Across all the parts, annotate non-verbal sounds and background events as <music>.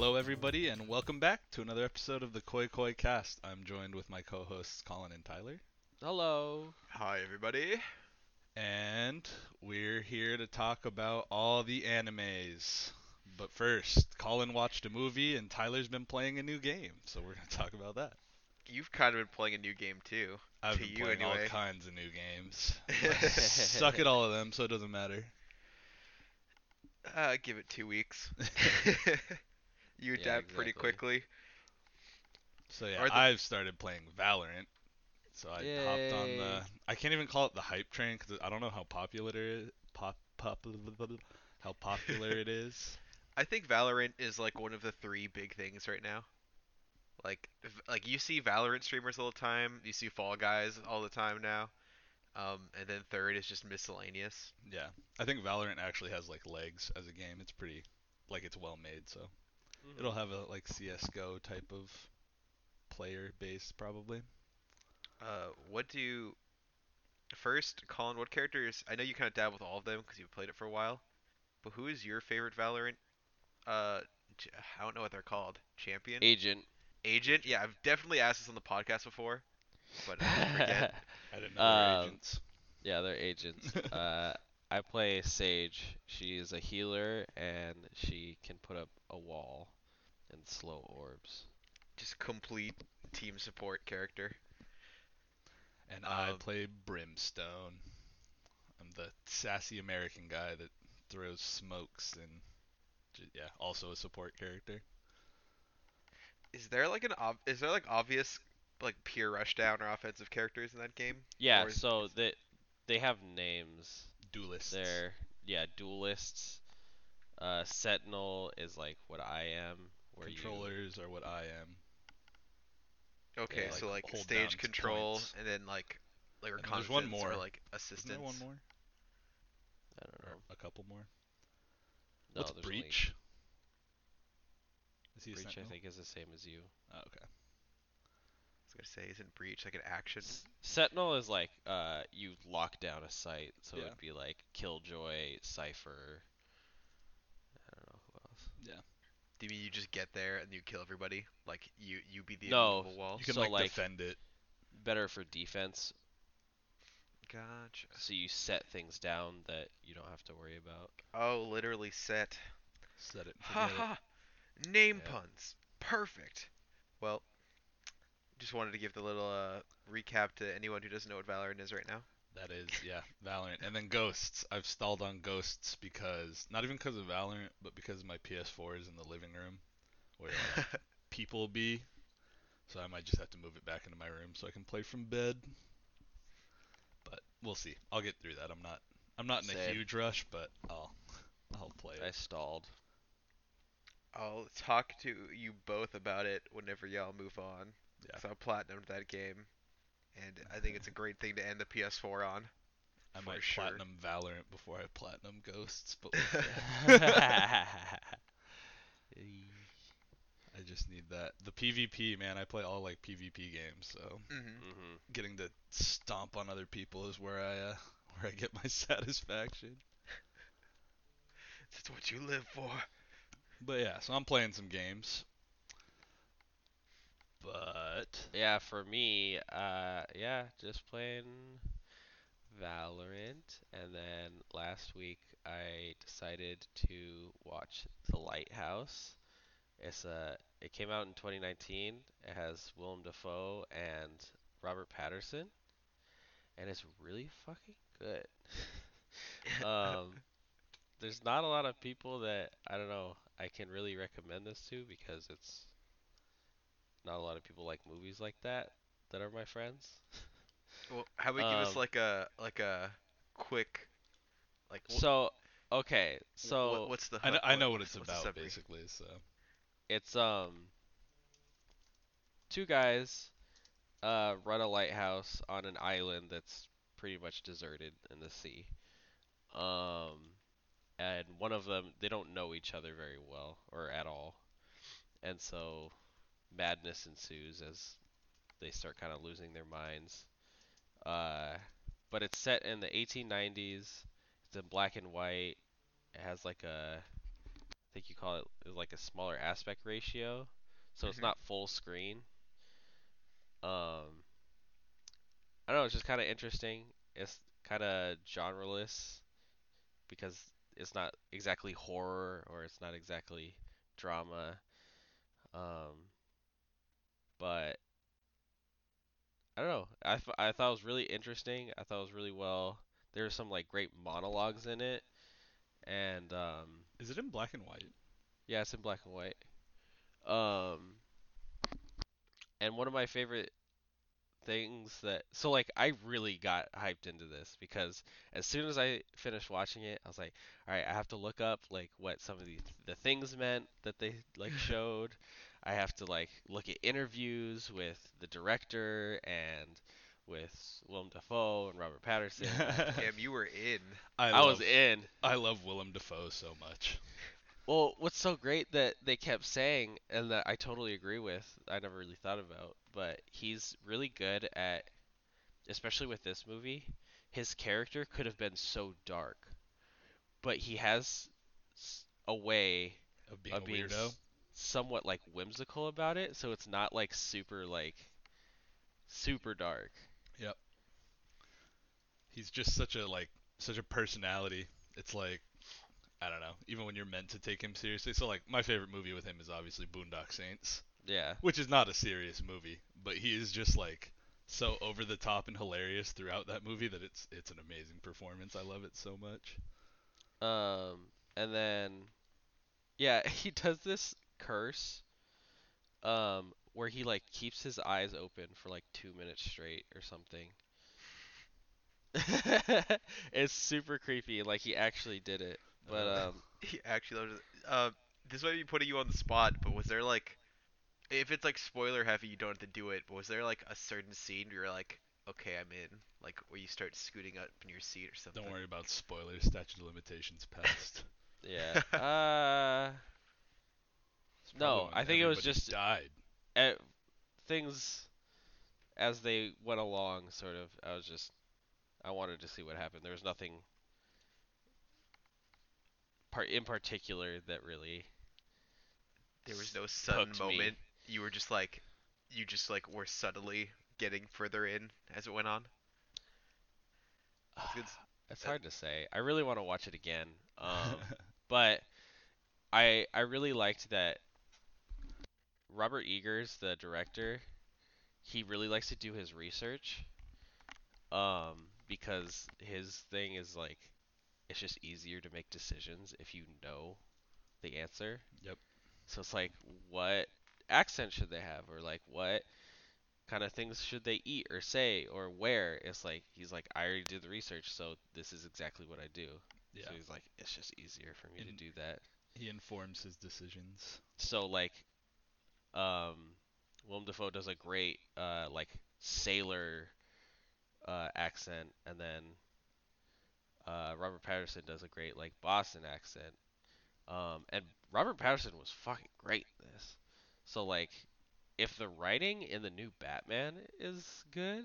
Hello, everybody, and welcome back to another episode of the Koi Koi Cast. I'm joined with my co-hosts Colin and Tyler, Hello. Hi, everybody. and we're here to talk about all the animes. But first, Colin watched a movie, and Tyler's been playing a new game, so we're gonna <laughs> talk about that. You've kind of been playing a new game too. I've To been you, playing all kinds of new games. I <laughs> suck at all of them, so it doesn't matter. Uh, give it two weeks. <laughs> you Yeah, adapt pretty quickly. So yeah, the- I've started playing Valorant. So I hopped on the. I can't even call it the hype train because I don't know how popular it is. Pop, pop, how popular it is. <laughs> I think Valorant is like one of the three big things right now. Like, like you see Valorant streamers all the time. You see Fall Guys all the time now. Um, and then third is just miscellaneous. Yeah, I think Valorant actually has like legs as a game. It's pretty, like it's well made. So it'll have a like CS:GO type of player base probably. Uh, what do you... First, Colin, what characters? I know you kind of dabble with all of them because you've played it for a while. But who is your favorite Valorant? Uh, I don't know what they're called. Champion? Agent. Agent? Yeah, I've definitely asked this on the podcast before, but I forget. <laughs> I didn't know <laughs> Um, agents. yeah, they're agents. <laughs> uh, I play Sage. She is a healer and she can put up a wall and slow orbs. Just complete team support character. And I um, play Brimstone. I'm the sassy American guy that throws smokes and j- yeah, also a support character. Is there like an ob- is there like obvious like pure rushdown or offensive characters in that game? Yeah, Or is- so they they have names. Duelists. They're yeah, duelists. Uh, Sentinel is like what I am. Where you Controllers are what I am. Okay, Yeah, so like, like stage control points. and then like like And there's one more. or like Isn't assistance. there one more? I don't Or know. a couple more? No, What's there's only- Breach? Is he a Breach, I think, is the same as you. Oh, okay. I was gonna say, isn't breach like an action? S- Sentinel is like uh you lock down a site, so Yeah. it'd be like Killjoy, Cypher. I don't know who else. Yeah. Do you mean you just get there and you kill everybody? Like you you be the No, immovable wall? You can So, like, like- defend it. Better for defense, Gotcha. so you set things down that you don't have to worry about. Oh, literally set. Set it. and Ha ha. Name Yeah. puns. Perfect. Well, just wanted to give the little uh, recap to anyone who doesn't know what Valorant is right now. That is, yeah, Valorant. And then Ghosts. I've stalled on Ghosts because, not even because of Valorant, but because my PS4 is in the living room where like, <laughs> people be. So I might just have to move it back into my room so I can play from bed. But we'll see. I'll get through that. I'm not I'm not in a huge rush, but I'll I'll play I it. stalled. I'll talk to you both about it whenever y'all move on. Yeah. So I platinumed that game, and I think it's a great thing to end the PS4 on. I might sure. platinum Valorant before I platinum Ghosts, but <laughs> <laughs> I just need that. The PvP, man, I play all like PvP games, so hmm hmm getting to stomp on other people is where I uh, <laughs> where I get my satisfaction. That's what you live for. But yeah, so I'm playing some games. But Yeah, for me, uh, yeah, just playing Valorant, and then last week I decided to watch The Lighthouse. It's a, it came out in 2019. It has Willem Dafoe and Robert Pattinson, and it's really fucking good. <laughs> um, there's not a lot of people that I don't know I can really recommend this to because it's not a lot of people like movies like that that are my friends. <laughs> Well, how about you give us Um, like a like a quick, like wh- So okay, wh- so what's the I know. I know what it's about basically. So it's um two guys uh run a lighthouse on an island that's pretty much deserted in the sea. Um and one of them they don't know each other very well or at all. And so madness ensues as they start kind of losing their minds. Uh but it's set in the 1890s. It's in black and white. It has like a, I think you call it like a smaller aspect ratio, so it's Mhm. not full screen. Um, I don't know. It's just kind of interesting. It's kind of genreless because it's not exactly horror or it's not exactly drama. Um, but I don't know. I, th- I thought it was really interesting. I thought it was really well. There were some like great monologues in it, and um, Is it in black and white? yeah, it's in black and white. Um, and one of my favorite things that so like I really got hyped into this because as soon as I finished watching it, I was like, all right, I have to look up like what some of the the things meant that they like <laughs> showed. I have to like look at interviews with the director and with Willem Dafoe and Robert Pattinson. Damn, you were in. <laughs> I, I love, was in. I love Willem Dafoe so much. Well, what's so great that they kept saying, and that I totally agree with, I never really thought about, but he's really good at, especially with this movie, his character could have been so dark, but he has a way Of being of a being weirdo. Somewhat like whimsical about it, so it's not like super like super dark. Yep. He's just such a like such a personality. It's like I don't know. Even when you're meant to take him seriously. So like my favorite movie with him is obviously Boondock Saints, Yeah. which is not a serious movie, but he is just like so over the top and hilarious throughout that movie that it's it's an amazing performance. I love it so much. Um, and then, yeah, <laughs> he does this curse, um, where he like keeps his eyes open for like two minutes straight or something. <laughs> it's super creepy, like he actually did it. But Uh, um, <laughs> He actually. Uh, this might be putting you on the spot, but was there like, if it's like spoiler heavy, you don't have to do it. But was there like a certain scene where you're like, okay, I'm in, like where you start scooting up in your seat or something? Don't worry about spoilers. Statute of limitations passed. <laughs> yeah. Uh, It's probably no, I think it was just died. things as they went along. Sort of, I was just, I wanted to see what happened. There was nothing part in particular that really There was no sudden hooked me. moment. You were just like, you just like were subtly getting further in as it went on. <sighs> That's good. It's hard to say. I really want to watch it again. Um, <laughs> but I I really liked that Robert Eggers, the director, he really likes to do his research. Um, because his thing is like it's just easier to make decisions if you know the answer. Yep. So it's like what accent should they have or like what kind of things should they eat or say or wear? It's like he's like I already did the research, so this is exactly what I do. yeah. So he's like, it's just easier for me to do that. He informs his decisions. So like, um, Willem Dafoe does a great uh like sailor uh accent, and then uh Robert Pattinson does a great like Boston accent. Um, and Robert Pattinson was fucking great in this. So like, if the writing in the new Batman is good,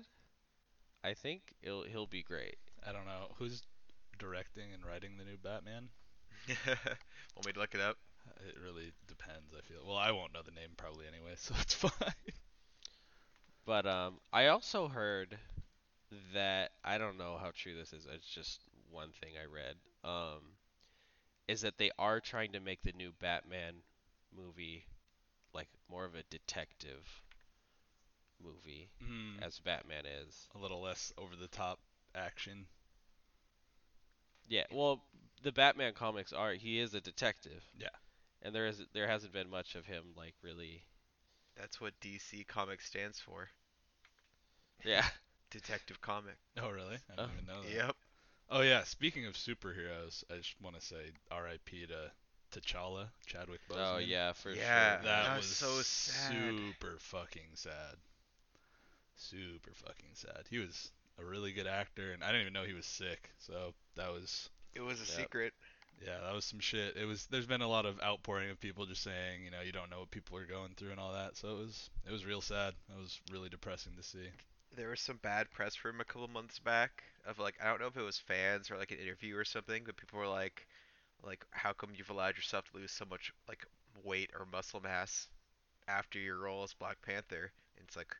I think it'll he'll be great. I don't know who's directing and writing the new Batman. <laughs> Want me to look it up? It really depends. I feel. Well, I won't know the name probably anyway, <laughs> so it's fine. But um, I also heard that I don't know how true this is. It's just one thing I read. Um, is that they are trying to make the new Batman movie like more of a detective movie Mm, as Batman is. a little less over the top action. Yeah, well, the Batman comics are he is a detective. Yeah. And there is there hasn't been much of him like really. That's what DC Comics stands for. Yeah. <laughs> Detective Comic. Oh, really? I didn't Oh. even know that. Yep. Oh yeah. Speaking of superheroes, I just want to say R.I.P. to T'Challa, Chadwick oh, Boseman. Oh yeah, for Yeah. sure. That That was was so sad. super fucking sad. Super fucking sad. He was a really good actor, and I didn't even know he was sick. So that was, It was a Yep. secret. Yeah, that was some shit. It was. There's been a lot of outpouring of people just saying, you know, you don't know what people are going through and all that. So it was, it was real sad. It was really depressing to see. There was some bad press for him a couple months back of like I don't know if it was fans or like an interview or something, but people were like like how come you've allowed yourself to lose so much like weight or muscle mass after your role as Black Panther? And it's like,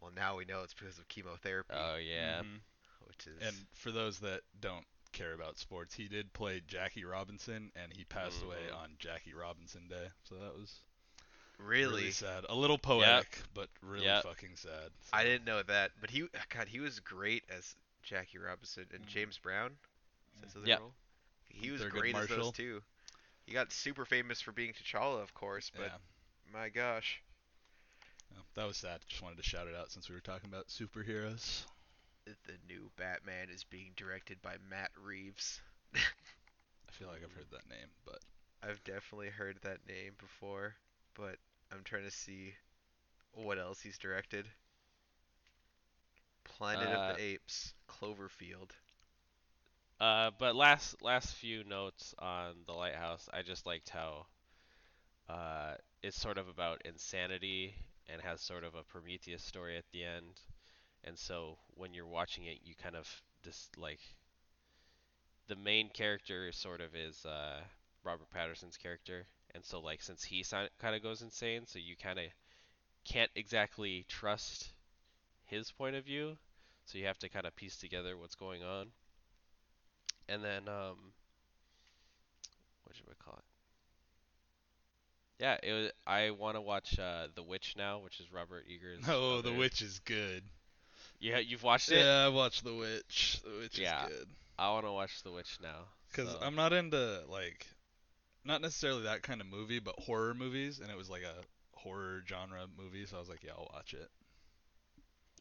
well, now we know it's because of chemotherapy, Oh yeah. Mhm. which is And for those that don't care about sports, he did play Jackie Robinson, and he passed away Mhm. on Jackie Robinson Day. So that was really, really sad. A little poetic, but really Yep. fucking sad. I didn't know that, but he God he was great as Jackie Robinson and Mhm. James Brown. Is that his other Yep. role? He was great as those two. He got super famous for being T'Challa, of course, but yeah, my gosh. that was sad. Just wanted to shout it out since we were talking about superheroes. The new Batman is being directed by Matt Reeves. I feel like I've heard that name, but I've definitely heard that name before, but I'm trying to see what else he's directed. Planet Uh, of the Apes, Cloverfield. Uh, but last last few notes on the lighthouse, I just liked how uh, it's sort of about insanity and has sort of a Prometheus story at the end, and so when you're watching it, you kind of just like the main character sort of is uh, Robert Pattinson's character, and so like since he si- kind of goes insane, so you kind of can't exactly trust his point of view, so you have to kind of piece together what's going on. And then um what should we call it? Yeah, it was, I want to watch uh, The Witch now, which is Robert Eggers'. oh, The Witch is good. Yeah, you've watched it. Yeah, I watched The Witch. The Witch Yeah. is good. I want to watch The Witch now. Because so- I'm not into like, not necessarily that kind of movie, but horror movies, and it was like a horror genre movie, so I was like, yeah, I'll watch it.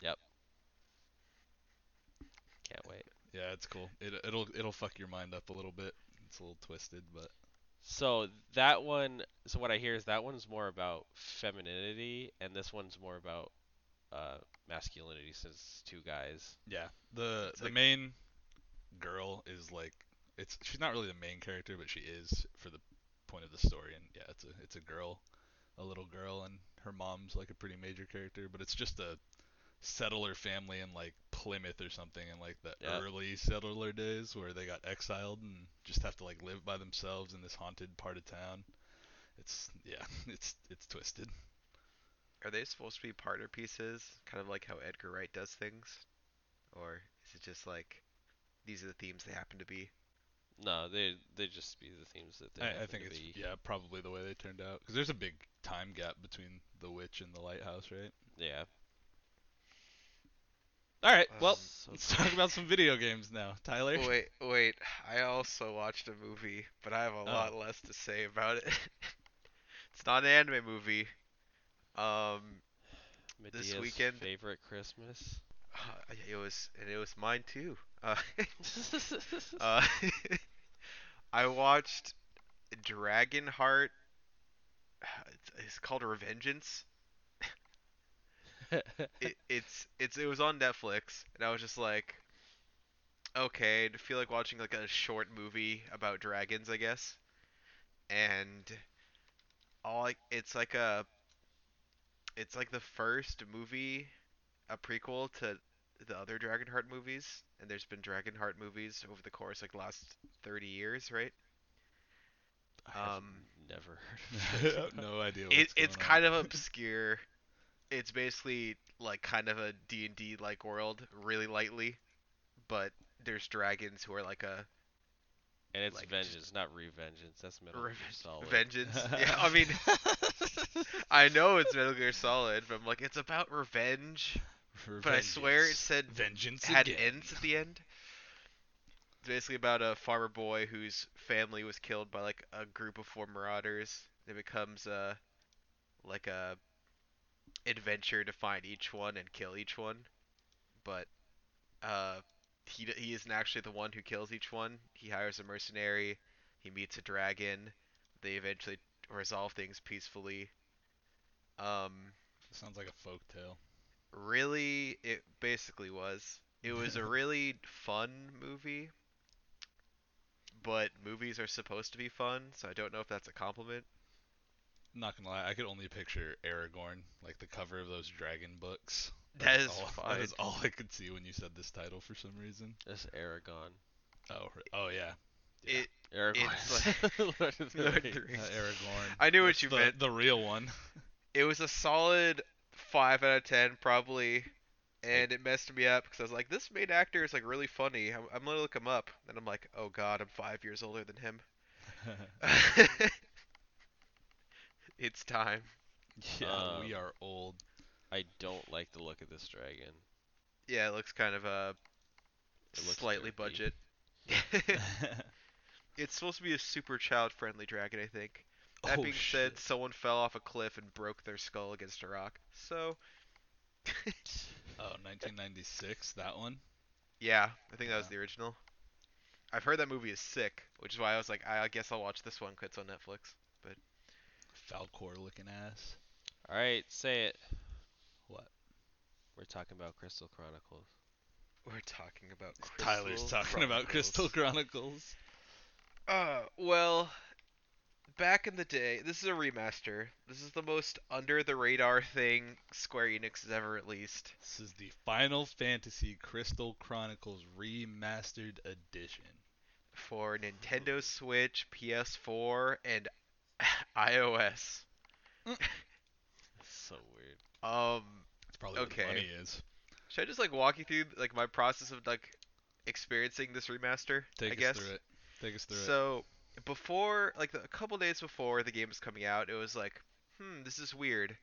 Yep. Can't wait. Yeah, it's cool. It it'll it'll fuck your mind up a little bit. It's a little twisted, but So that one. So what I hear is that one's more about femininity, and this one's more about uh, masculinity, since it's two guys. yeah, the It's the like- main girl is like it's she's not really the main character, but she is for the point of the story. And yeah, it's a it's a girl, a little girl, and her mom's like a pretty major character, but it's just a settler family in like Plymouth or something in like the Yeah. early settler days where they got exiled and just have to like live by themselves in this haunted part of town. It's yeah, <laughs> it's it's twisted. Are they supposed to be partner pieces, kind of like how Edgar Wright does things, or is it just like these are the themes they happen to be? No, they they just be the themes that they. I, I think to it's be. yeah, probably the way they turned out because there's a big time gap between The Witch and The Lighthouse, right? Yeah. All right, well, Um, So let's talk about some video games now, Tyler. Wait, wait. I also watched a movie, but I have a lot less to say about it. <laughs> it's not an anime movie. Um, This weekend- favorite Christmas. it was, and it was mine too. Uh, <laughs> uh, <laughs> I watched Dragonheart. It's, it's called Revengeance. <laughs> it, it's it's it was on Netflix, and I was just like, okay, I feel like watching like a short movie about dragons, I guess. And all like it's like a, it's like the first movie, a prequel to the other Dragonheart movies, and there's been Dragonheart movies over the course like last 30 years, right? I have Um, never heard of <laughs> it. no idea. it, What's it's going kind of obscure. It's basically like kind of a D&D like world, really lightly, but there's dragons who are like a And it's like, just- vengeance, not revengeance. That's Metal Gear Reven- Solid. vengeance. <laughs> yeah, I mean, <laughs> <laughs> I know it's Metal Gear Solid, but I'm like, it's about revenge. But I swear it said vengeance had again. ends at the end. It's basically about a farmer boy whose family was killed by like a group of four marauders. It becomes a like a adventure to find each one and kill each one. But uh, he he isn't actually the one who kills each one. He hires a mercenary. He meets a dragon. They eventually resolve things peacefully. Um, Sounds like a folk tale. really it basically was it was a <laughs> really fun movie but movies are supposed to be fun so i don't know if that's a compliment Not gonna lie, I could only picture Aragorn, like the cover of those dragon books. That <laughs> that is all, fine. That is all I could see when you said this title for some reason. That's Eragon. Oh, oh yeah, Yeah. It Aragorn. Lord of the Lord of Rings. the Uh, Rings. Aragorn. I knew what That's you the, meant. The real one. <laughs> it was a solid five out of ten probably, and it messed me up because I was like, this main actor is like really funny. I'm, I'm gonna look him up, and I'm like, oh god, I'm five years older than him. <laughs> <laughs> it's time. yeah, Um, we are old. I don't like the look of this dragon. Yeah, it looks kind of uh It looks slightly derpy. budget. It's supposed to be a super child-friendly dragon, I think. That oh, being said, someone fell off a cliff and broke their skull against a rock. So, Oh, 1996, that one. yeah, I think that was the original. I've heard that movie is sick, which is why I was like, I guess I'll watch this one 'cause it's on Netflix. But. Falkor looking ass. All right, say it. What? We're talking about Crystal Chronicles. We're talking about Tyler's Crystal talking about Crystal Chronicles. Uh, well, back in the day, this is a remaster. This is the most under the radar thing Square Enix has ever released. This is the Final Fantasy Crystal Chronicles Remastered Edition. for Nintendo Switch, PS4, and <laughs> iOS. <laughs> so weird. Um, it's probably Okay. what the money is. should I just like walk you through like my process of like experiencing this remaster? Take I us guess. through it. Take us through it. So before, like a couple days before the game was coming out, it was like, hmm, this is weird.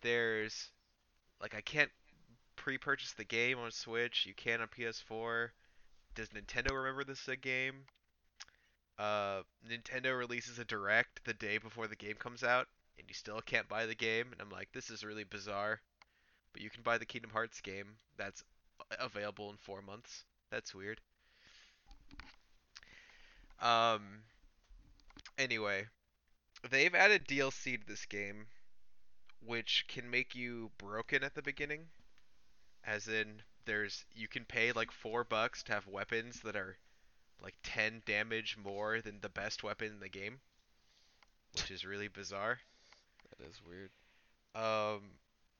There's like I can't pre-purchase the game on Switch. You can on PS4. Does Nintendo remember this is a game? Uh, Nintendo releases a direct the day before the game comes out, and you still can't buy the game. And I'm like, this is really bizarre. But you can buy the Kingdom Hearts game that's available in four months. That's weird. Um. Anyway, they've added DLC to this game, which can make you broken at the beginning. As in, there's you can pay like four bucks to have weapons that are like ten damage more than the best weapon in the game, which is really bizarre. That is weird. Um,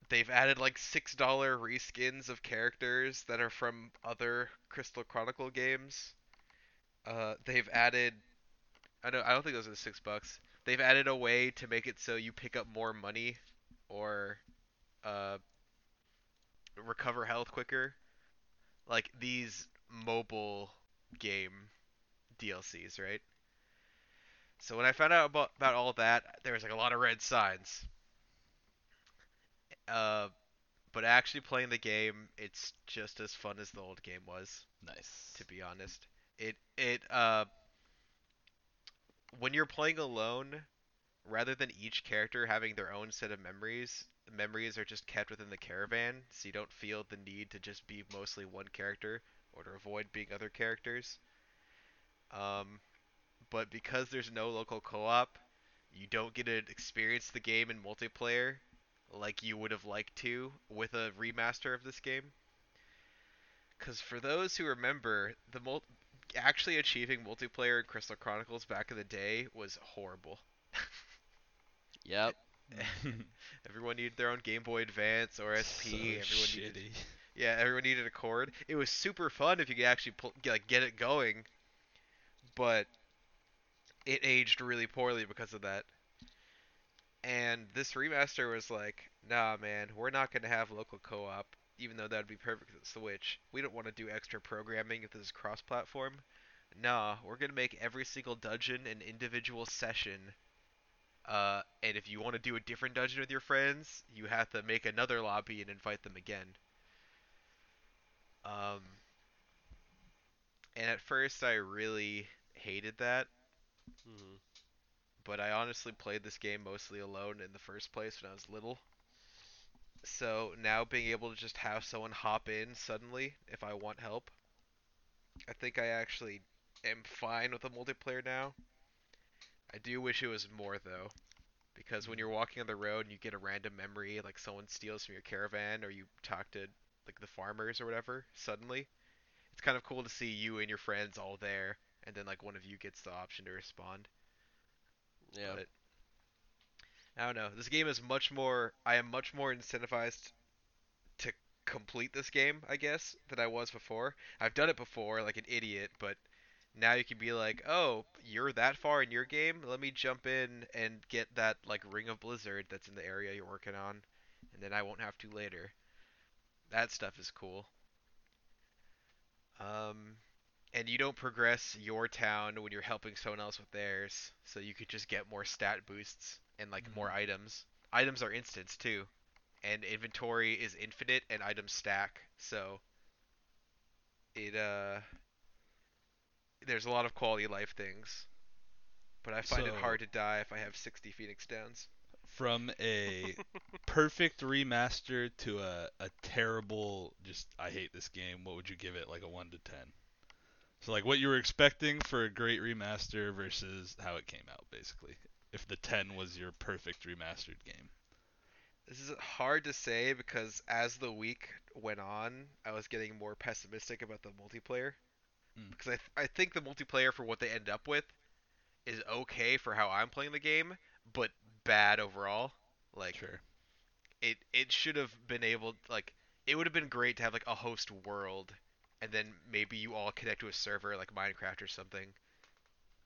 they've added like six dollar reskins of characters that are from other Crystal Chronicle games. Uh, they've added, I don't, I don't think those are the six bucks. They've added a way to make it so you pick up more money, or, uh, recover health quicker. Like these mobile game DLCs, right? So when I found out about, about all that, there was like a lot of red signs. Uh, but actually playing the game, it's just as fun as the old game was, nice. to be honest. It it uh when you're playing alone, rather than each character having their own set of memories, memories are just kept within the caravan, so you don't feel the need to just be mostly one character or to avoid being other characters. Um, but because there's no local co-op, you don't get to experience the game in multiplayer like you would have liked to with a remaster of this game. Because for those who remember, the mul- actually achieving multiplayer in Crystal Chronicles back in the day was horrible. Yep. <laughs> Everyone needed their own Game Boy Advance or SP. so <laughs> everyone shitty. needed, yeah, everyone needed a cord. It was super fun if you could actually pull, get, like get it going, but it aged really poorly because of that. And this remaster was like, nah, man, we're not gonna have local co-op, even though that'd be perfect the Switch. We don't want to do extra programming if this is cross-platform. Nah, we're gonna make every single dungeon an individual session. Uh, and if you want to do a different dungeon with your friends, you have to make another lobby and invite them again. Um, and at first I really hated that, hmm but I honestly played this game mostly alone in the first place when I was little. So now being able to just have someone hop in suddenly if I want help, I think I actually am fine with the multiplayer now. I do wish it was more though, because when you're walking on the road and you get a random memory, like someone steals from your caravan or you talk to like the farmers or whatever, suddenly, it's kind of cool to see you and your friends all there, and then like one of you gets the option to respond. Yeah. But I don't know. This game is much more. I am much more incentivized to complete this game, I guess, than I was before. I've done it before, like an idiot, but now you can be like, oh, you're that far in your game. Let me jump in and get that like ring of Blizzard that's in the area you're working on, and then I won't have to later. That stuff is cool. Um, and you don't progress your town when you're helping someone else with theirs, so you could just get more stat boosts and like more items. Items are instants too, and inventory is infinite and items stack. So it uh, there's a lot of quality of life things, but I find it hard to die if I have 60 Phoenix Downs. From a <laughs> perfect remaster to a, a terrible, just I hate this game. What would you give it? Like a one to ten. So like what you were expecting for a great remaster versus how it came out, basically. If the ten was your perfect remastered game. This is hard to say because as the week went on, I was getting more pessimistic about the multiplayer. Mm. Because I, th- I think the multiplayer for what they end up with is okay for how I'm playing the game, but bad overall. Like Sure. it it should have been able like it would have been great to have like a host world and then maybe you all connect to a server like Minecraft or something.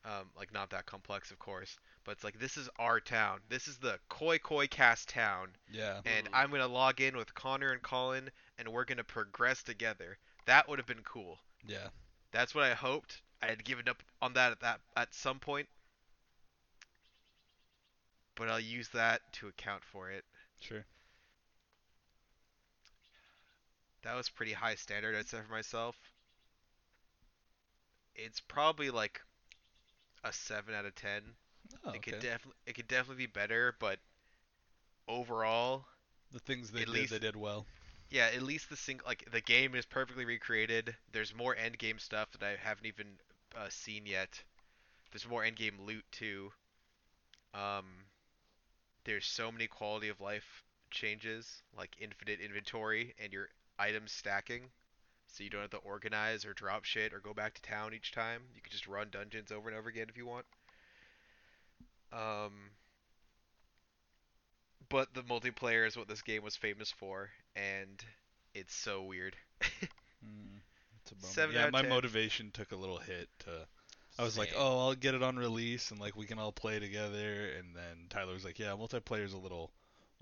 Um, like not that complex of course, but it's like this is our town. This is the Koi Koi Cast town Yeah. and. I'm gonna log in with Connor and Colin, and we're gonna progress together. That would have been cool. Yeah. That's what I hoped. I had given up on that at that at some point, but I'll use that to account for it. Sure. That was pretty high standard I'd say for myself. It's probably like a seven out of ten. Oh, it could definitely it could definitely be better, but overall, the things they at did, least- they did well. Yeah, at least the sing like the game is perfectly recreated. There's more end game stuff that I haven't even uh, seen yet. There's more end game loot too. Um, there's so many quality of life changes, like infinite inventory and your items stacking, so you don't have to organize or drop shit or go back to town each time. You can just run dungeons over and over again if you want. Um, but the multiplayer is what this game was famous for, and it's so weird. Mm, it's a bummer. Seven yeah, my 10. motivation took a little hit. To, I was like, oh, I'll get it on release and like we can all play together. And then Tyler was like, yeah, multiplayer's a little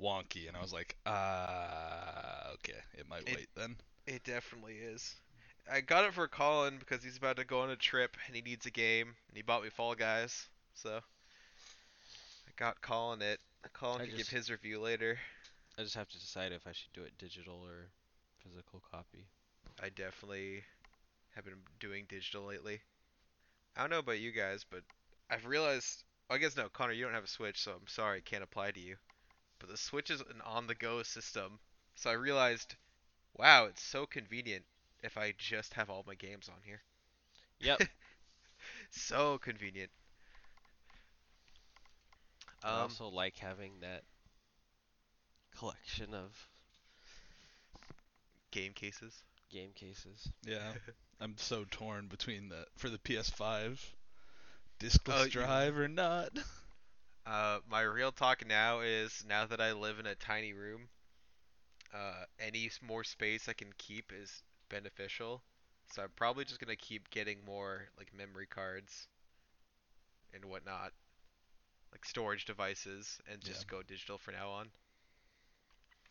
wonky, and I was like, ah, okay, it might It- wait then. It definitely is. I got it for Colin because he's about to go on a trip and he needs a game, and he bought me Fall Guys, so I got Colin it. Colin I can just- give his review later. I just have to decide if I should do it digital or physical copy. I definitely have been doing digital lately. I don't know about you guys, but I've realized. I guess no, Connor, you don't have a Switch, so I'm sorry, it can't apply to you. But the Switch is an on-the-go system, so I realized, wow, it's so convenient if I just have all my games on here. Yep. <laughs> So convenient. I Um, also like having that collection of game cases. game cases. Yeah, <laughs> I'm so torn between the for the PS5 discless Oh, you- drive or not. <laughs> Uh, my real talk now is now that I live in a tiny room, uh, any more space I can keep is beneficial. So I'm probably just gonna keep getting more like memory cards and whatnot, like storage devices, and just go digital for now on.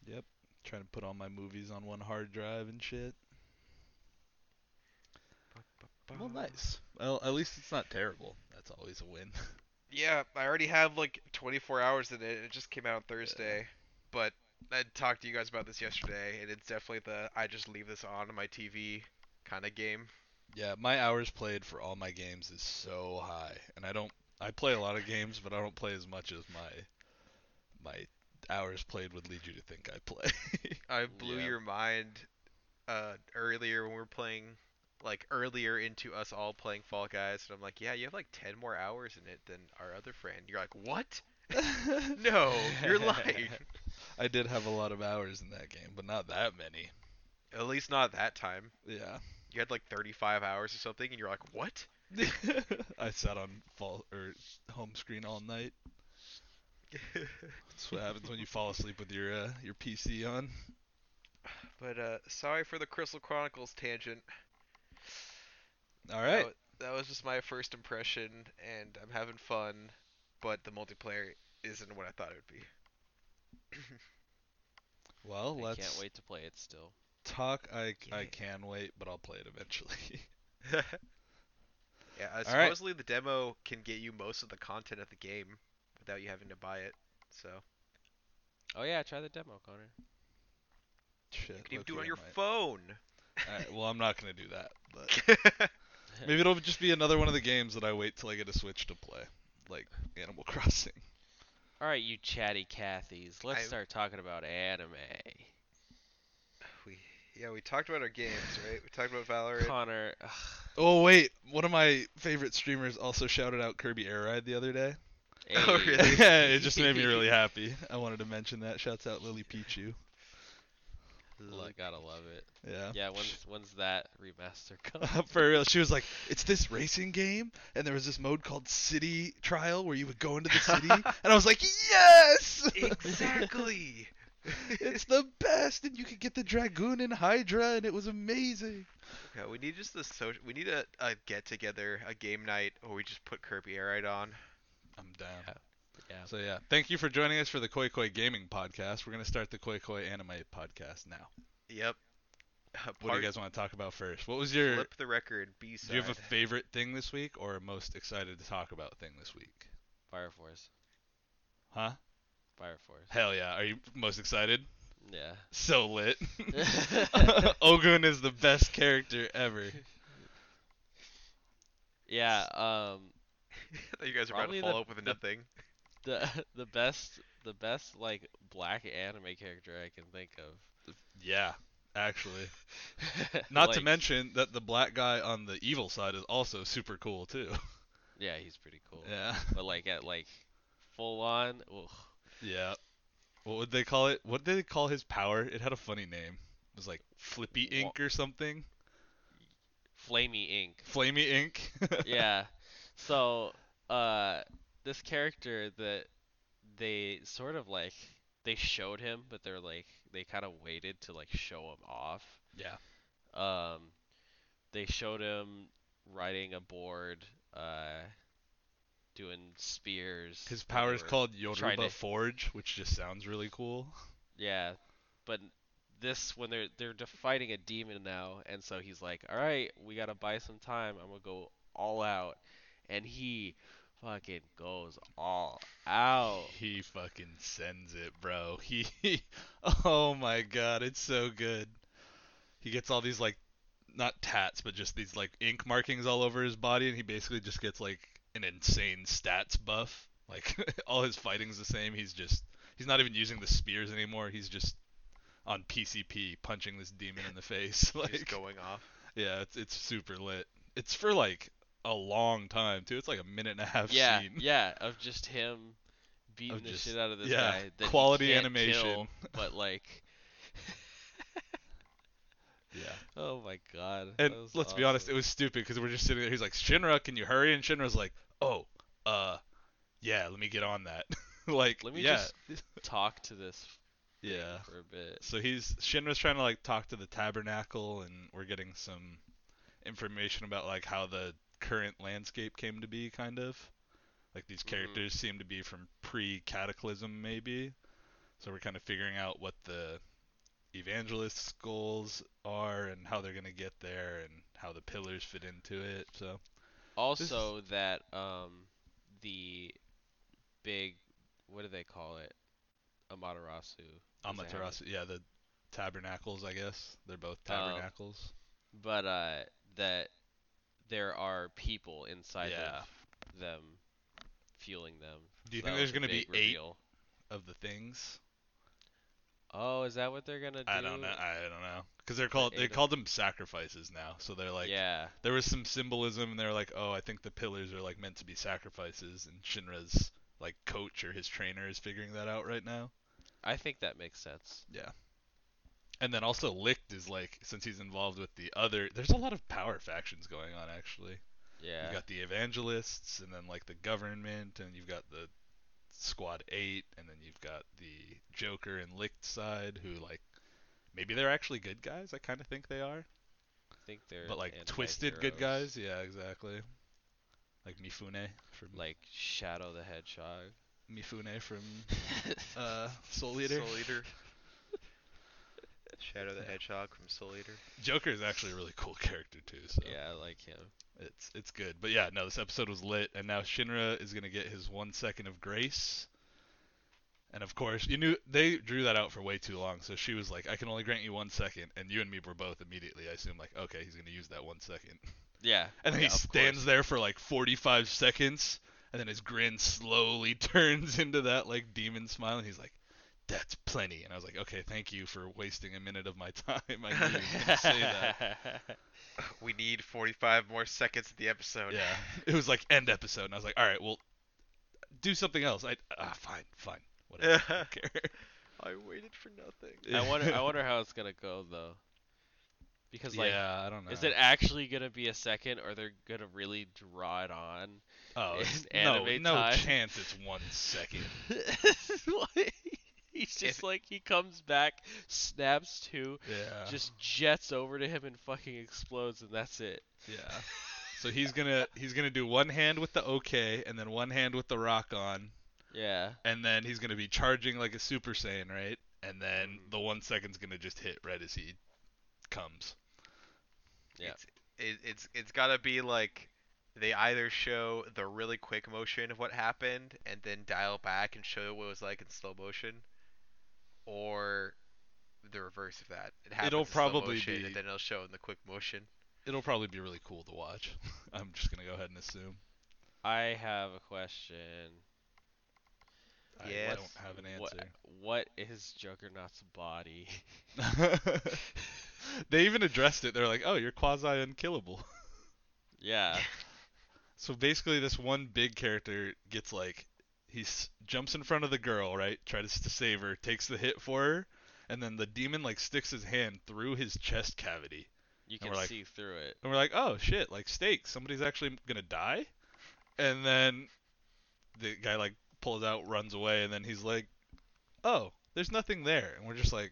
Yep, trying to put all my movies on one hard drive and shit. Well, nice. Well, at least it's not terrible. That's always a win. <laughs> Yeah, I already have like 24 hours in it. It just came out on Thursday, but I talked to you guys about this yesterday, and it's definitely the I just leave this on my TV kind of game. Yeah, my hours played for all my games is so high, and I don't. I play a lot of games, but I don't play as much as my my hours played would lead you to think I play. <laughs> I blew Yeah. your mind uh, earlier when we were playing, like earlier into us all playing Fall Guys, and I'm like, yeah, you have like 10 more hours in it than our other friend. You're like, what? <laughs> <laughs> No, you're lying. I did have a lot of hours in that game, but not that many. At least not that time. Yeah. You had like 35 hours or something, and you're like, what? <laughs> I sat on fall or home screen all night. That's what happens when you fall asleep with your uh, your PC on. <sighs> but uh, sorry for the Crystal Chronicles tangent. All right. That that was just my first impression, and I'm having fun, but the multiplayer isn't what I thought it would be. Well, I let's I can't wait to play it still. talk. I I can wait, but I'll play it eventually. <laughs> yeah, uh, All right. supposedly the demo can get you most of the content of the game without you having to buy it. So Oh yeah, try the demo, Connor. Shit, you can even do it on your might. phone. Alright, well, I'm not gonna do that, but <laughs> maybe it'll just be another one of the games that I wait till I get a Switch to play, like Animal <laughs> Crossing. All right, you chatty Cathys. Let's I'm- start talking about anime. we yeah we talked about our games, right? We talked about Valorant. Connor, ugh, Oh wait, one of my favorite streamers also shouted out Kirby Air Ride the other day. Oh, hey. really? <laughs> it just made me <laughs> really happy. I wanted to mention that. Shouts out Lily Pichu. Mm. Lo- gotta love it. Yeah. Yeah, when's when's that remaster <laughs> come? <laughs> For real, she was like, "It's this racing game, and there was this mode called City Trial where you would go into the city," <laughs> and I was like, "Yes, exactly. it's the best, and you could get the Dragoon and Hydra, and it was amazing." Yeah, we need just the social. We need a, a get together, a game night, or we just put Kirby Air Ride on. I'm down. Yeah. Yeah. So yeah, thank you for joining us for the Koi Koi Gaming Podcast. We're gonna start the Koi Koi Anime Podcast now. Yep. Uh, What do you guys want to talk about first? What was your? flip the record? B Do you have a favorite thing this week, or most excited to talk about thing this week? Fire Force. Huh? Fire Force. Hell yeah! Are you most excited? Yeah. So lit. <laughs> <laughs> Ogun is the best character ever. Yeah. Um. I thought <laughs> you guys are about Probably to the- follow up with the- nothing. The <laughs> the best the best like black anime character I can think of. Yeah, actually. <laughs> Not to mention that the black guy on the evil side is also super cool too. Yeah, he's pretty cool. Yeah. But like at like full on, ugh. Yeah. What would they call it? What did they call his power? It had a funny name. It was like Flippy Ink or something. flamey ink. Flamey Ink. <laughs> yeah. So, uh, this character that they sort of like they showed him, but they're like they kind of waited to like show him off. Yeah. Um, they showed him riding a board, uh, doing spears. His power is called Yoruba to- Forge, which just sounds really cool. Yeah, but this when they're they're fighting a demon now, and so he's like, "All right, we gotta buy some time. I'm gonna go all out," and he fucking goes all out. He fucking sends it, bro. <laughs> He, oh my god, it's so good. He gets all these like, not tats, but just these like ink markings all over his body, and he basically just gets like an insane stats buff. Like <laughs> all his fighting's the same. He's just, he's not even using the spears anymore. He's just on PCP punching this demon in the face. <laughs> Just like, going off. yeah, it's it's super lit. It's for like a long time too. It's like a minute and a half yeah, scene. yeah, of just him beating Of the just- shit out of this yeah, guy. Quality animation. kill, but like, <laughs> Yeah. oh my god. And let's be honest, it was stupid because we're just sitting there. He's like, Shinra, can you hurry? And Shinra's like, oh, uh, yeah, let me get on that. <laughs> like, Let me yeah, just talk to this yeah. for a bit. So he's Shinra's trying to like talk to the tabernacle, and we're getting some information about like how the current landscape came to be, kind of. Like these Mhm. characters seem to be from pre-cataclysm, maybe. So we're kind of figuring out what the evangelist's goals are and how they're gonna get there and how the pillars fit into it. So Also, that um, the big, what do they call it? Amaterasu. Does it have a- Amaterasu, yeah, the tabernacles, I guess they're both Um, tabernacles. But uh, that there are people inside Yeah. of them, fueling them. Do you So think there's gonna be big eight of the things? Oh, is that what they're gonna do? I don't know. I don't know. Because they're called they called them sacrifices now. So they're like yeah. there was some symbolism and they're like, oh, I think the pillars are like meant to be sacrifices, and Shinra's like coach or his trainer is figuring that out right now. I think that makes sense. And then also Licht is like, since he's involved with the other, there's a lot of power factions going on actually. Yeah. You've got the evangelists, and then like the government, and you've got the Squad Eight, and then you've got the Joker and Licht side, who like maybe they're actually good guys. I kind of think they are. I think they're but like twisted good guys. Yeah, exactly. Like Mifune from Like Shadow the Hedgehog. Mifune from <laughs> uh, Soul Eater. Soul Eater. Shadow the Hedgehog from Soul Eater. Joker is actually a really cool character too. So Yeah, I like him. it's it's good. But yeah, no, this episode was lit, and now Shinra is gonna get his one second of grace. And of course, you knew they drew that out for way too long. So she was like, "I can only grant you one second. and you and me were both immediately. I assume, like, okay, he's gonna use that one second. Yeah. <laughs> And then yeah, he stands course. there for like 45 seconds, and then his grin slowly <laughs> turns into that like demon smile, and he's like, "That's plenty." And I was like, "Okay, thank you for wasting a minute of my <laughs> time." I knew you gonna say that. <laughs> We need 45 more seconds of the episode. Yeah, it was like end episode, and I was like, "All right, well, do something else." I ah, fine, fine, whatever. I don't <laughs> care. I waited for nothing. I wonder. I wonder how it's gonna go though. Because like, yeah, I don't know. is it actually gonna be a second, or they're gonna really draw it on? Oh, in it's, no, anime no time? chance. It's one second. Like, He's just like he comes back, snaps to, Yeah. just jets over to him and fucking explodes, and that's it. Yeah. <laughs> So he's gonna he's gonna do one hand with the OK and then one hand with the rock on, Yeah. and then he's gonna be charging like a Super Saiyan, right? And then Mhm. the one second's gonna just hit right as he comes. Yeah. It's it, it's it's gotta be like they either show the really quick motion of what happened and then dial back and show what it was like in slow motion, or the reverse of that. It happens It'll in slow probably motion be- and then it'll show in the quick motion. It'll probably be really cool to watch. <laughs> I'm just gonna go ahead and assume. I have a question. I, I Yes. don't have an What, answer. what is Juggernaut's body? <laughs> they even addressed it. They're like, "Oh, you're quasi unkillable." <laughs> yeah. So basically, this one big character gets like he s- jumps in front of the girl, right? Tries to save her, takes the hit for her, and then the demon like sticks his hand through his chest cavity, You can like- see through it. and we're like, "Oh shit! Like stakes. Somebody's actually gonna die." And then the guy like pulls out, runs away, and then he's like, "Oh, there's nothing there," and we're just like,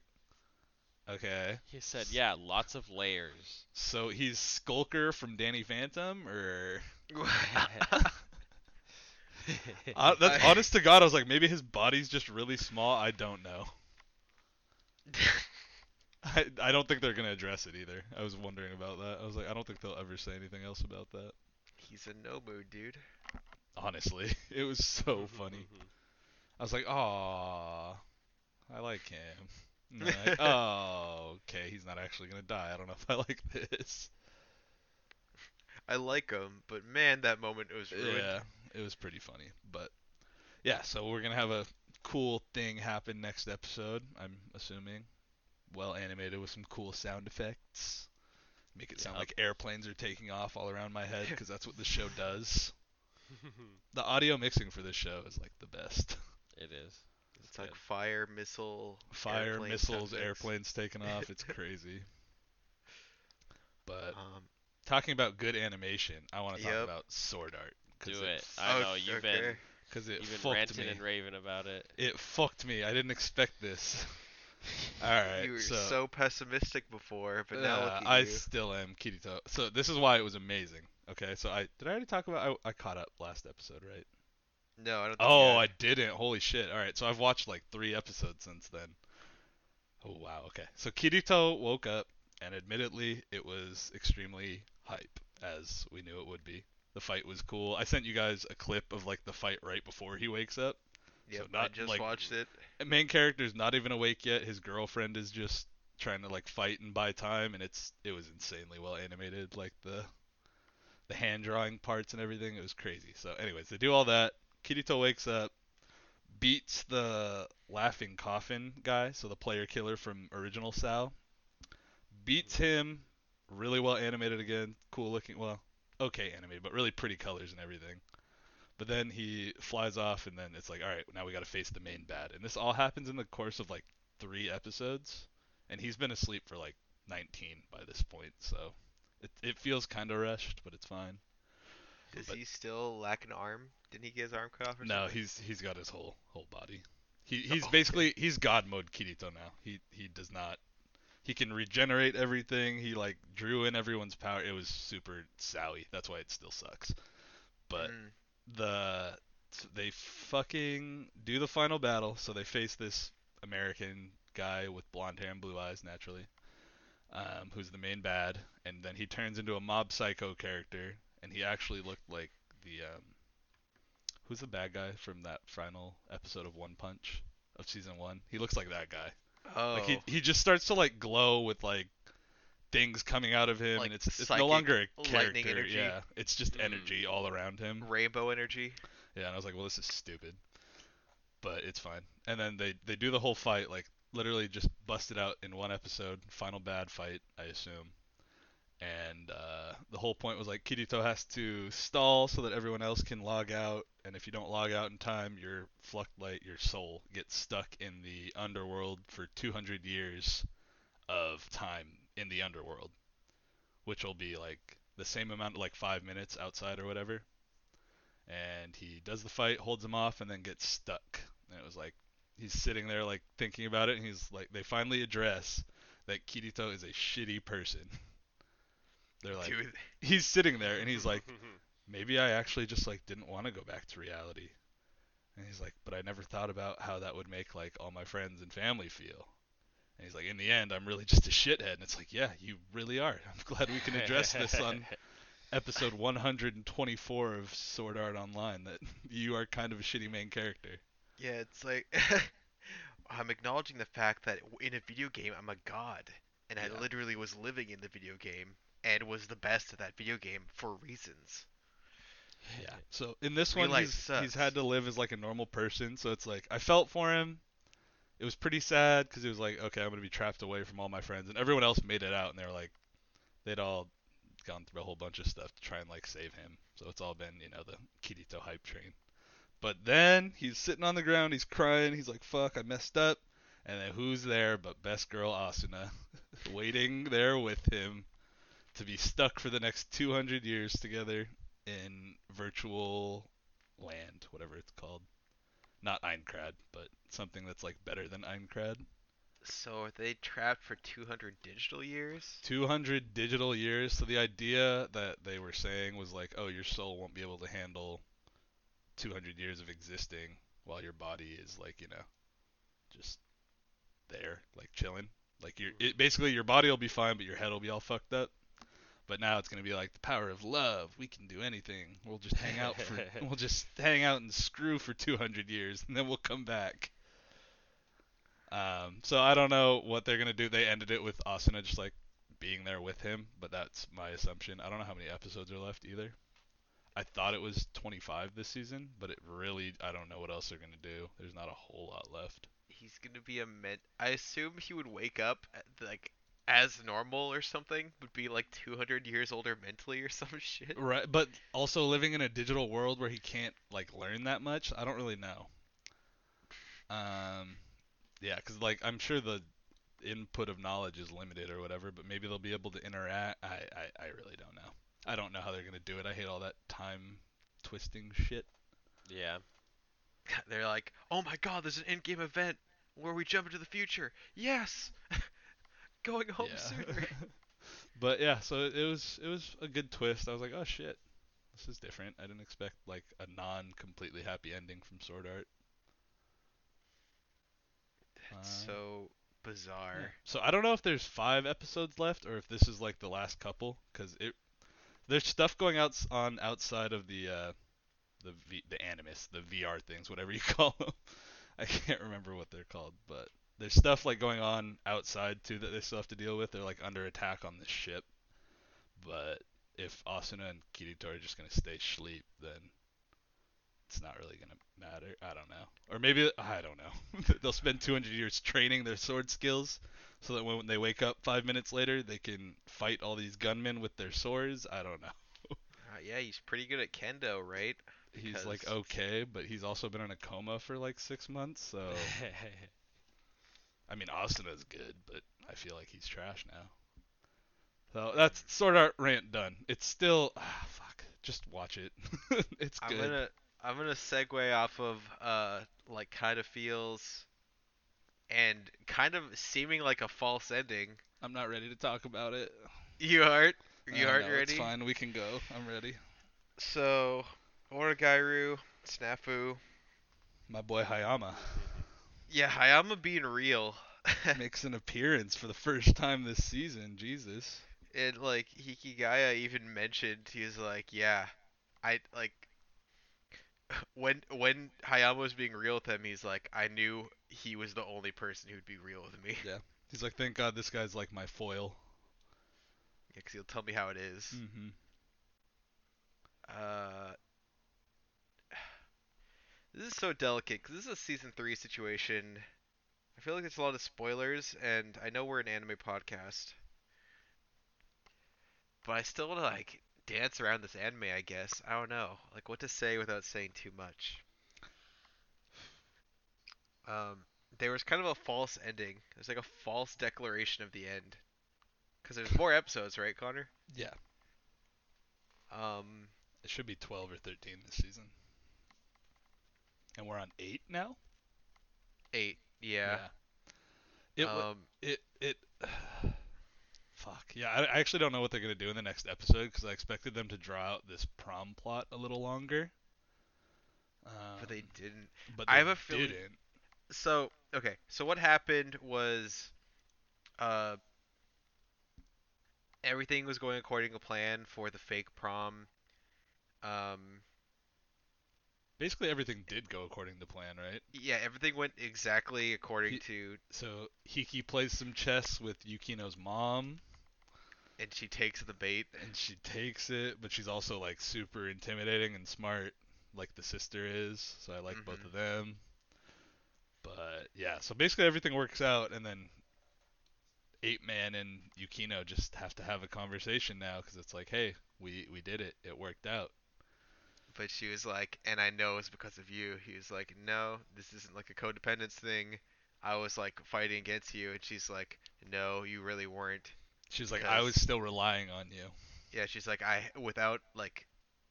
"Okay." He said, "Yeah, lots of layers." So he's Skulker from Danny Phantom, or <laughs> <laughs> <laughs> <laughs> uh, that's I- honest to God. I was like, maybe his body's just really small. I don't know. <laughs> I, I don't think they're gonna address it either. I was wondering about that. I was like, I don't think they'll ever say anything else about that. He's in no mood, dude. Honestly, <laughs> it was so funny. I was like, oh, I like him. I- oh, okay, he's not actually gonna die. I don't know if I like this. I like him, but man, that moment was ruined. Yeah, it was pretty funny. But yeah, so we're gonna have a cool thing happen next episode. I'm assuming, well animated with some cool sound effects. Make it sound Yep. like airplanes are taking off all around my head because that's what the show does. <laughs> The audio mixing for this show is like the best. it is. It's like fire, missile, Fire, airplane missiles, sound airplanes taking off. It's <laughs> crazy. But Um, talking about good animation, I want to talk Yep. about Sword Art. Do Cause it. f- I know you've been. Cause it you've been ranting me. and raving about it. It fucked me. I didn't expect this. <laughs> All right. you were so, so, pessimistic before, but now look uh, at I you. still am Kirito. So this is why it was amazing. Okay. So I did I already talk about I, I caught up last episode, right? No, I don't. Think Oh, you I didn't. Holy shit. All right. So I've watched like three episodes since then. Oh wow. Okay. So Kirito woke up, and admittedly, it was extremely hype, as we knew it would be. The fight was cool. I sent you guys a clip of like the fight right before he wakes up. Yeah, so not, I just like- watched it. Main character's not even awake yet. His girlfriend is just trying to like fight and buy time, and it's it was insanely well animated. Like the the hand drawing parts and everything. It was crazy. So, anyways, they do all that. Kirito wakes up, beats the laughing coffin guy, so the player killer from original SAO. Beats him, really well animated again, cool looking. Well, okay animated, but really pretty colors and everything. But then he flies off, and then it's like, all right, now we got to face the main bad. And this all happens in the course of like three episodes, and he's been asleep for like 19 by this point, so it it feels kind of rushed, but it's fine. Does but- he still lack an arm? Didn't he get his arm cut off or No, something? he's he's got his whole whole body. He he's Oh, basically he's God mode Kirito now. He he does not he can regenerate everything. He like drew in everyone's power. It was super sowy. That's why it still sucks. But Mm. the they fucking do the final battle. So they face this American guy with blonde hair and blue eyes, naturally, um, who's the main bad, and then he turns into a mob psycho character, and he actually looked like the um, who's the bad guy from that final episode of One Punch of season one. He looks like that guy. Oh, Like he he just starts to like glow with like things coming out of him, Like and it's it's no psychic longer a character. energy? Yeah, it's just Mm. energy all around him. rainbow energy. Yeah, and I was like, well, this is stupid, but it's fine. And then they they do the whole fight like literally just busted out in one episode, final bad fight, I assume. And uh, the whole point was like Kirito has to stall so that everyone else can log out, and if you don't log out in time, your Fluctlight, your soul, gets stuck in the underworld for 200 years of time in the underworld, which will be like the same amount, like five minutes outside or whatever and he does the fight, holds him off, and then gets stuck. And it was like he's sitting there like thinking about it, and he's like, they finally address that Kirito is a shitty person. <laughs> They're like, Dude, he's sitting there, and he's like, <laughs> maybe I actually just like didn't want to go back to reality. And he's like, but I never thought about how that would make like all my friends and family feel. And he's like, in the end, I'm really just a shithead. And it's like, yeah, you really are. I'm glad we can address this on <laughs> episode 124 of Sword Art Online that <laughs> you are kind of a shitty main character. yeah, it's like I'm acknowledging the fact that in a video game I'm a god, and Yeah. I literally was living in the video game and was the best at that video game for reasons. Yeah. So in this Real one, he's, sucks. he's had to live as like a normal person. So it's like I felt for him. It was pretty sad because it was like, okay, I'm gonna be trapped away from all my friends, and everyone else made it out, and they were like, they'd all gone through a whole bunch of stuff to try and like save him. So it's all been, you know, the Kirito hype train. But then he's sitting on the ground, he's crying, he's like, fuck, I messed up. And then who's there but best girl Asuna, <laughs> waiting there with him to be stuck for the next 200 years together in virtual land, whatever it's called. Not Aincrad, but something that's like better than Aincrad. So are they trapped for 200 digital years? 200 digital years. So the idea that they were saying was like, oh, your soul won't be able to handle 200 years of existing while your body is like, you know, just there, like chilling. Like your, it, basically your body will be fine, but your head will be all fucked up. But now it's gonna be like the power of love. We can do anything. We'll just hang out for, <laughs> we'll just hang out and screw for 200 years, and then we'll come back. Um, so I don't know what they're gonna do. They ended it with Asuna just like being there with him, but that's my assumption. I don't know how many episodes are left either. I thought it was 25 this season, but it really I don't know what else they're gonna do. There's not a whole lot left. He's gonna be a men. I assume he would wake up at, like as normal or something, would be like 200 years older mentally or <laughs> some shit. Right, but also living in a digital world where he can't like learn that much. I don't really know. Um, yeah, because like I'm sure the input of knowledge is limited or whatever, but maybe they'll be able to interact. I I, I really don't know. I don't know how they're gonna do it. I hate all that time twisting shit. yeah. <laughs> They're like, oh my god, there's an in-game event where we jump into the future. Yes, <laughs> going home yeah. sooner. <laughs> but yeah, so it was it was a good twist. I was like, oh shit, this is different. I didn't expect like a non completely happy ending from Sword Art. It's Uh, so bizarre. Yeah. So I don't know if there's five episodes left or if this is like the last couple because it there's stuff going out on outside of the uh, the v, the animus the VR things whatever you <laughs> call them. I can't remember what they're called, but there's stuff like going on outside too that they still have to deal with. They're like under attack on this ship, but if Asuna and Kirito are just gonna stay sleep, then it's not really gonna matter. I don't know. Or maybe I don't know. <laughs> They'll spend 200 years training their sword skills, so that when they wake up five minutes later, they can fight all these gunmen with their swords. I don't know. <laughs> Uh, yeah, he's pretty good at kendo, right? He's like okay, but he's also been in a coma for like six months. So <laughs> I mean, Austin is good, but I feel like he's trash now. So that's sort of rant done. It's still ah fuck. Just watch it. <laughs> it's I'm good. gonna I'm gonna segue off of uh like kind of feels and kind of seeming like a false ending. I'm not ready to talk about it. You aren't? You Uh, aren't no, ready? It's fine. We can go. I'm ready. So, Oregairu, Snafu. My boy Hayama Yeah, Hayama being real. <laughs> makes an appearance for the first time this season. Jesus. and like Hikigaya even mentioned, he was like, "Yeah, I like." <laughs> When when Hayama was being real with him, he's like, "I knew he was the only person who'd be real with me." Yeah. He's like, thank God this guy's like my foil. Yeah, cause he'll tell me how it is. Mm-hmm. Uh, this is so delicate because this is a season three situation. I feel like there's a lot of spoilers, and I know we're an anime podcast, but I still want to like dance around this anime. I guess I don't know, like what to say without saying too much. Um, there was kind of a false ending. There's like a false declaration of the end, because there's more episodes, right, Connor? Yeah. Um, It should be 12 or 13 this season. And we're on 8 now? eight. Yeah. It wa- um, it it <sighs> fuck. Yeah, I, I actually don't know what they're going to do in the next episode cuz I expected them to draw out this prom plot a little longer. Um, but they didn't. but I have a feeling- didn't. so okay so what happened was uh everything was going according to plan for the fake prom um Basically everything did go according to plan, right? yeah everything went exactly according He- to So Hiki plays some chess with Yukino's mom and she takes the bait and she takes it, but she's also like super intimidating and smart like the sister is. So I like both Mhm. of them. But yeah, so basically everything works out and then Ape Man and Yukino just have to have a conversation now cuz it's like, "Hey, we we did it. It worked out." But she was like and i know it's because of you. He was like no this isn't like a codependence thing. I was like fighting against you. And she's like no you really weren't. She's like, "I was still relying on you." yeah she's like i without like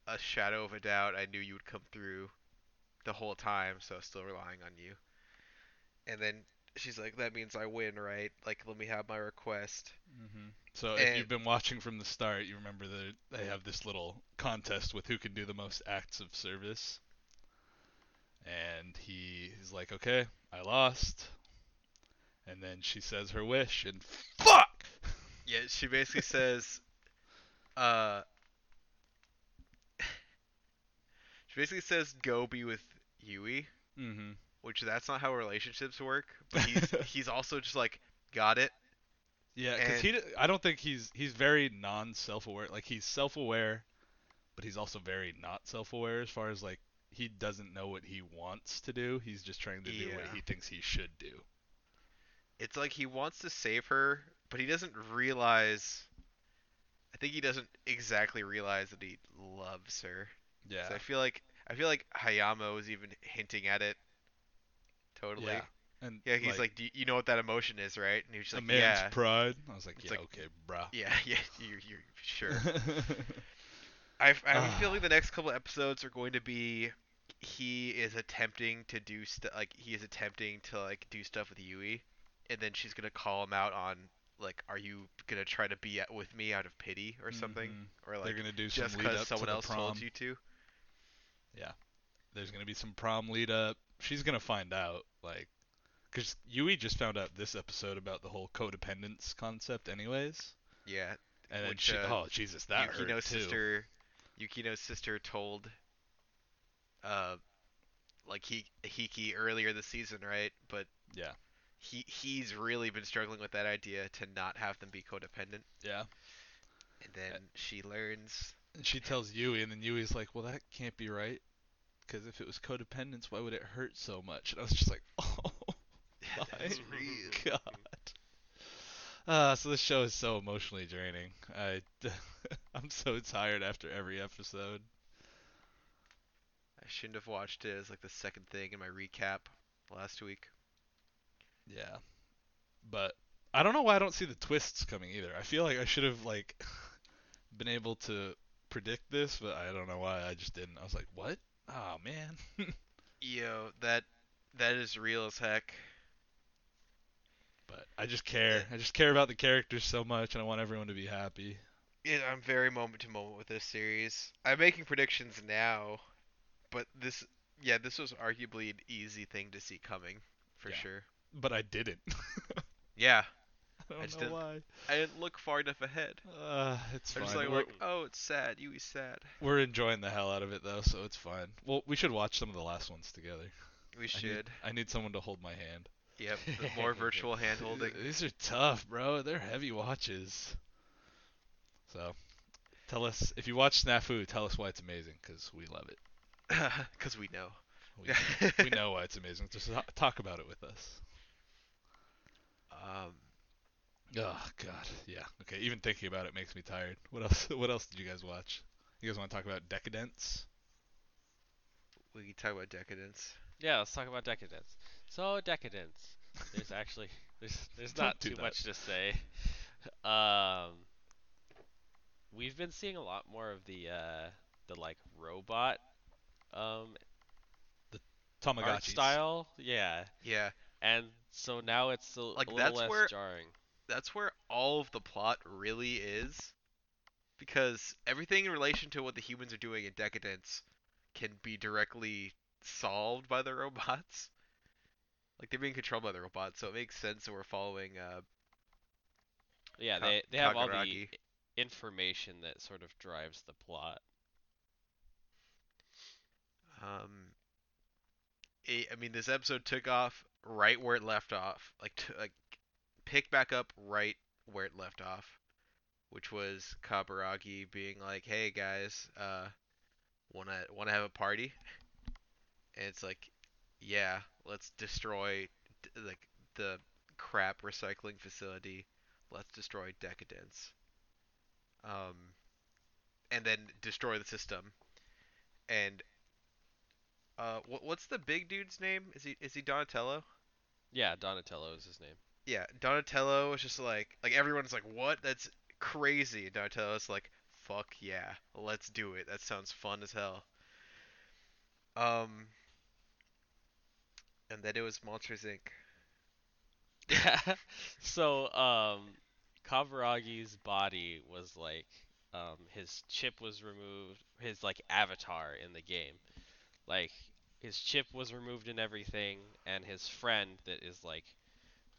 a shadow of a doubt i knew you would come through the whole time so I was still relying on you. And then she's like that means i win right like let me have my request hmm So if you've been watching from the start, you remember that they have this little contest with who can do the most acts of service. And he is like, "Okay, I lost." And then she says her wish, and fuck. <laughs> yeah she basically says uh <laughs> she basically says go be with yui hmm which that's not how relationships work but he's <laughs> he's also just like got it Yeah, because he, I don't think he's he's very non-self-aware. Like he's self-aware, but he's also very not self-aware as far as like he doesn't know what he wants to do. He's just trying to do what he thinks he should do. it's like he wants to save her, but he doesn't realize. I think he doesn't exactly realize that he loves her. Yeah. So I feel like I feel like Hayama was even hinting at it. Totally. Yeah. And Yeah, he's like, Do you, you know what that emotion is, right? And he was a like, man's Yeah, pride. I was like, It's yeah, like- okay, bruh. <laughs> yeah, yeah. You, you're sure. <laughs> I, I have a Ah. feeling the next couple episodes are going to be he is attempting to do stuff like he is attempting to like do stuff with Yui, and then she's gonna call him out on like, are you gonna try to be at, with me out of pity or something, Mhm. or They're gonna do some just lead up because someone else prom. told you to? Yeah, there's gonna be some prom lead up. She's gonna find out, like, because Yui just found out this episode about the whole codependence concept, anyways. Yeah, And then Which, she, uh, oh Jesus, that hurt Yukino's too. sister, Yukino's sister told, uh, like he Hiki earlier this season, right? But Yeah. he he's really been struggling with that idea to not have them be codependent, Yeah. and then she learns. And she tells Yui, and then Yui's like, well, that can't be right. Because if it was codependence, why would it hurt so much? And I was just like, <laughs> oh That's my real. god. Uh, so this show is so emotionally draining. I, <laughs> I'm so tired after every episode. I shouldn't have watched it as like the second thing in my recap last week. Yeah. But I don't know why I don't see the twists coming either. I feel like I should have like <laughs> been able to predict this, but I don't know why I just didn't. I was like, "What? Oh man." <laughs> Yo, that that is real as heck. But I just care. I just care about the characters so much, and I want everyone to be happy. Yeah, I'm very moment to moment with this series. I'm making predictions now, but this, yeah, this was arguably an easy thing to see coming, for Yeah. sure. But I didn't. <laughs> Yeah, <laughs> I don't just know didn't- why. I didn't look far enough ahead. Uh, it's I'm fine. just like, we're, like, oh, it's sad. Yui's sad. we're enjoying the hell out of it though, so it's fine. Well, we should watch some of the last ones together. We I need- should. I need someone to hold my hand. Yep, the more <laughs> virtual hand holding. <laughs> These are tough, bro. They're heavy watches. So, tell us if you watch Snafu. Tell us why it's amazing, because we love it. Because we know. We, we know why it's amazing. Just talk about it with us. Um, Oh God, yeah. Okay, even thinking about it makes me tired. What else? <laughs> What else did you guys watch? You guys want to talk about Decadence? we can talk about decadence. Yeah, let's talk about decadence. So decadence. There's <laughs> actually there's there's Don't too that. much to say. Um, we've been seeing a lot more of the uh the like robot um art Tamagotchis. style. Yeah, Yeah, and so now it's a, Like, a little that's less where- jarring. That's where all of the plot really is. Because everything in relation to what the humans are doing in decadence can be directly solved by the <laughs> robots. Like they're being controlled by the robots, so it makes sense that we're following uh Yeah, they they have all the information that sort of drives the plot. Um, it, I mean, this episode took off right where it left off. Like, t- like picked back up right where it left off, which was Kaburagi being like, "Hey guys, uh, wanna wanna have a party?" And it's like, "Yeah, let's destroy like the crap recycling facility. Let's destroy decadence." Um, and then destroy the system. And uh, what, what's the big dude's name? Is he is he Donatello? Yeah, Donatello is his name. Yeah, Donatello is just like like everyone's like, what? That's crazy. Donatello's like, fuck yeah, let's do it. That sounds fun as hell. Um, and then it was Monsters Inc. Yeah. <laughs> so, um, Kaburagi's body was like, um, his chip was removed, his like avatar in the game, like his chip was removed and everything, and his friend that is like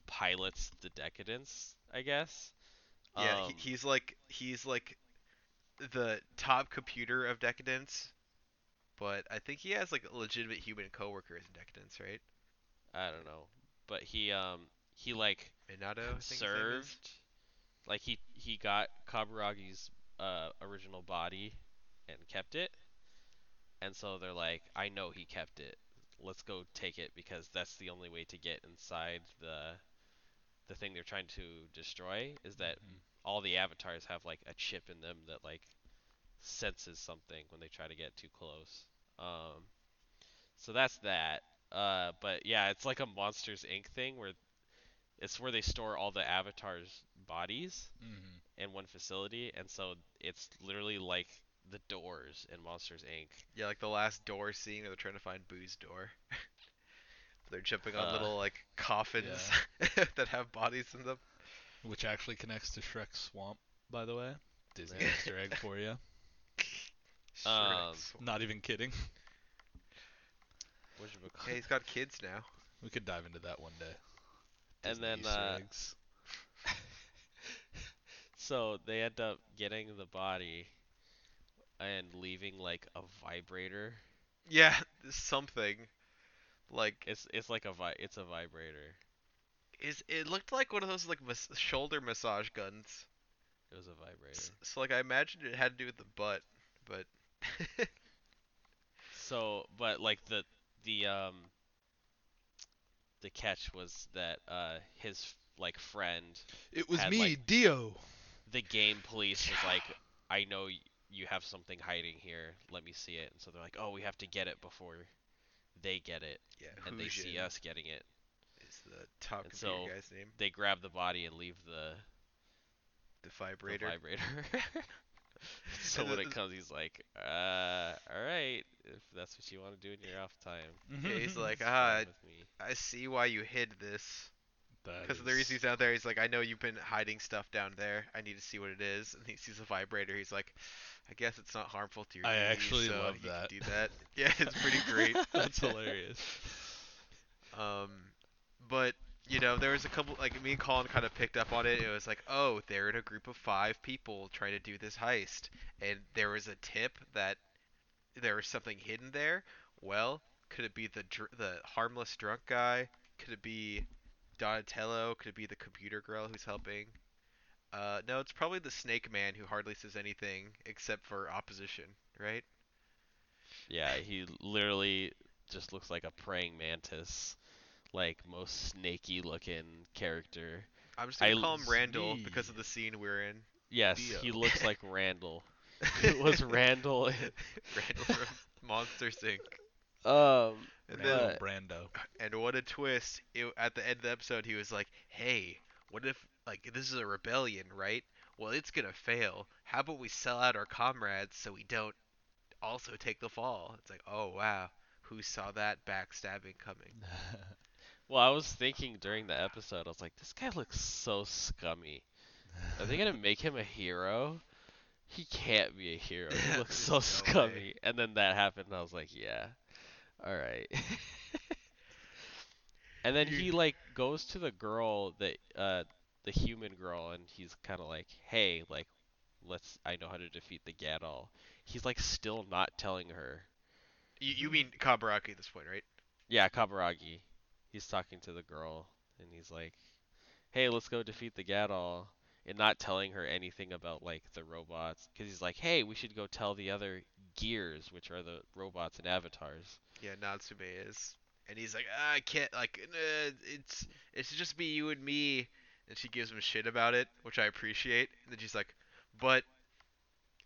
pilots the decadence, I guess. Yeah, Um, he, he's like he's like the top computer of Decadence, but I think he has like legitimate human coworkers in Decadence, right? I don't know, but he um he like Minato, I think his conserved, like he he got Kaburagi's uh original body and kept it, and so they're like, I know he kept it. Let's go take it because that's the only way to get inside the the thing they're trying to destroy is that Mhm. all the avatars have like a chip in them that like senses something when they try to get too close. Um, so that's that. Uh, but yeah, it's like a Monsters Inc. thing where it's where they store all the avatars' bodies Mhm. in one facility, and so it's literally like the doors in Monsters Inc. Yeah, like the last door scene where they're trying to find Boo's door. <laughs> they're jumping on Uh, little like coffins <laughs> that have bodies in them. Which actually connects to Shrek swamp, by the way. Disney Yeah. Easter egg for you. <laughs> Um, Shrek. Not even kidding. Whatchamacallit. Hey, he's got kids now. We could dive into that one day. And then, Easter uh, eggs. <laughs> So they end up getting the body and leaving like a vibrator. Yeah, something. Like It's it's like a vi- it's a vibrator. is it looked like one of those like mas- shoulder massage guns. It was a vibrator. S- So like I imagined it had to do with the butt, but <laughs> So, but like the the um the catch was that uh his like friend, It was had, me, like- Dio. the game police was like, I know y- you have something hiding here. Let me see it. And so they're like, oh, we have to get it before they get it, yeah, and they see us getting it. it. is the top And computer so- guy's name. They grab the body and leave the, The the vibrator. vibrator. <laughs> <laughs> so when it <laughs> comes, he's like, uh, all right, if that's what you want to do in your off time. Yeah, he's like, it's ah, fine. I see why you hid this. Because the reason is- he's out there, he's like, I know you've been hiding stuff down there. I need to see what it is. And he sees a vibrator. He's like, I guess it's not harmful to your I TV, actually so love that. do that. <laughs> Yeah, it's pretty great. <laughs> That's hilarious. Um, but you know, there was a couple like me and Colin kind of picked up on it. It was like, oh, they're in a group of five people trying to do this heist, and there was a tip that there was something hidden there. Well, could it be the dr- the harmless drunk guy? Could it be Donatello? Could it be the computer girl who's helping? Uh, no, it's probably the Snake Man who hardly says anything except for opposition, right? Yeah, he literally just looks like a praying mantis, like most snaky looking character. I'm just gonna I call him Randall see. because of the scene we're in. Yes, Dio. he looks <laughs> like Randall. <laughs> It was Randall. Randall from Monsters Inc. Um, And then, but- Brando. and what a twist! It, at the end of the episode, he was like, "Hey, what if like this is a rebellion, right? Well, it's gonna fail. How about we sell out our comrades so we don't also take the fall?" It's like, oh wow, who saw that backstabbing coming? <laughs> well, I was thinking during the episode, I was like, this guy looks so scummy. Are they gonna make him a hero? He can't be a hero. He <laughs> looks so There's no way. scummy. And then that happened, and I was like, yeah, all right. <laughs> and then he like goes to the girl that uh the human girl, and he's kind of like, hey, like, let's. I know how to defeat the Gadoll. He's like still not telling her. You, you mean Kaburagi at this point, right? Yeah, Kaburagi. He's talking to the girl, and he's like, "Hey, let's go defeat the Gadoll," and not telling her anything about like the robots, because he's like, "Hey, we should go tell the other gears, which are the robots and avatars." Yeah, Natsume is, and he's like, ah, I can't like, uh, it's it's just me, you and me, and she gives him shit about it, which I appreciate. And then she's like, but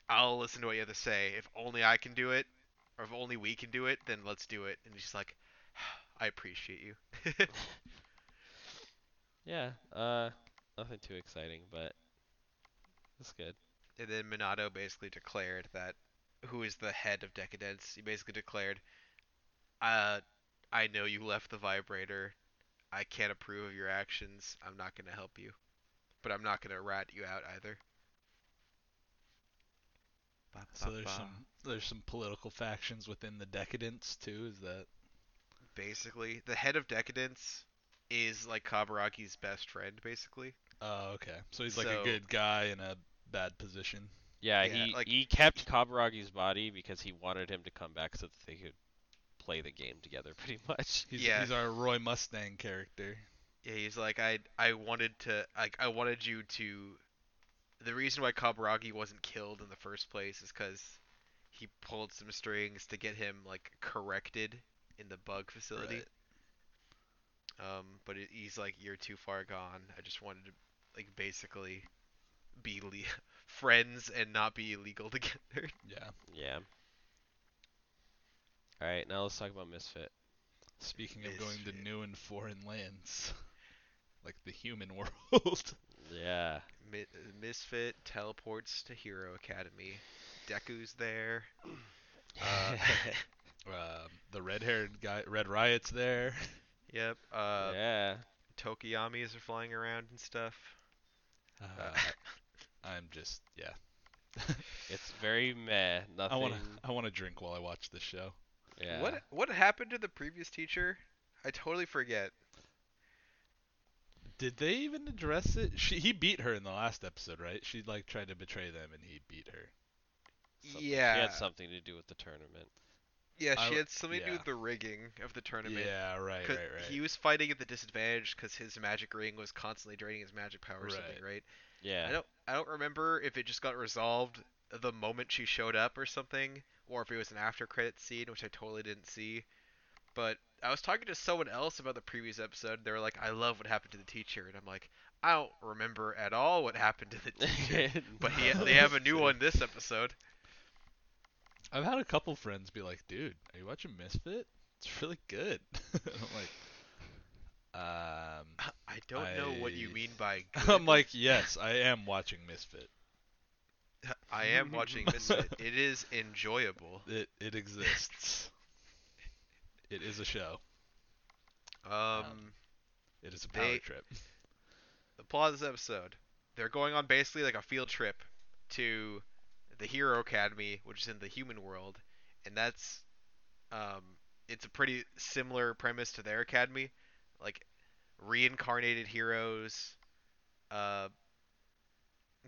I'll listen to what you have to say. If only I can do it, or if only we can do it, then let's do it. And she's like, <sighs> I appreciate you. <laughs> Yeah, uh, nothing too exciting, but it's good. and then Minato basically declared that who is the head of Decadence. He basically declared, uh, I know you left the vibrator. I can't approve of your actions. I'm not going to help you. But I'm not going to rat you out either. Ba, So ba, there's ba. some there's some political factions within the decadence too. Is that Basically, the head of Decadence is like Kaburagi's best friend, basically. oh okay? So he's like So- a good guy in a bad position. Yeah, Yeah, he like- he kept Kaburagi's body because he wanted him to come back so that they could play the game together, <laughs> pretty much. He's Yeah. he's our Roy Mustang character. Yeah, he's like I I wanted to like I wanted you to the reason why Kaburagi wasn't killed in the first place is cuz he pulled some strings to get him like corrected in the bug facility. Um but it, he's like you're too far gone. I just wanted to like basically be le- <laughs> friends and not be illegal <laughs> together. Yeah. Yeah. All right, now let's talk about Misfit. Speaking of going to Misfit. new and foreign lands, <laughs> like the human world. Yeah. Mi- Misfit teleports to Hero Academy. Deku's there. Uh, um, the red-haired guy, Red Riot's there. Yep. Uh yeah. Tokoyamis are flying around and stuff. Uh, I'm just yeah. <laughs> It's very meh. Nothing. I want to I want to drink while I watch this show. Yeah. What what happened to the previous teacher? I totally forget. Did they even address it? She he beat her in the last episode, right? She like tried to betray them and he beat her. Something- yeah. She had something to do with the tournament. Yeah, she w- had something to do with the rigging of the tournament. Yeah, right, 'Cause right, right. He was fighting at the disadvantage because his magic ring was constantly draining his magic power or something, Right. Right? Yeah. I don't I don't remember if it just got resolved the moment she showed up or something, or if it was an after credit scene, which I totally didn't see. But I was talking to someone else about the previous episode. They were like, "I love what happened to the teacher," and I'm like, "I don't remember at all what happened to the <laughs> teacher." but he, they have a new one this episode. I've had a couple friends be like, "Dude, are you watching Misfit? It's really good." <laughs> I'm like, um, I don't know what you mean by. <laughs> Good. I'm like, yes, I am watching Misfit. <laughs> I am watching Misfit. <laughs> It is enjoyable. It it exists. it is a show. Um, It is a power They- trip. the plot of this episode, they're going on basically like a field trip to the Hero Academy, which is in the human world, and that's um, it's a pretty similar premise to their academy, like reincarnated heroes, uh,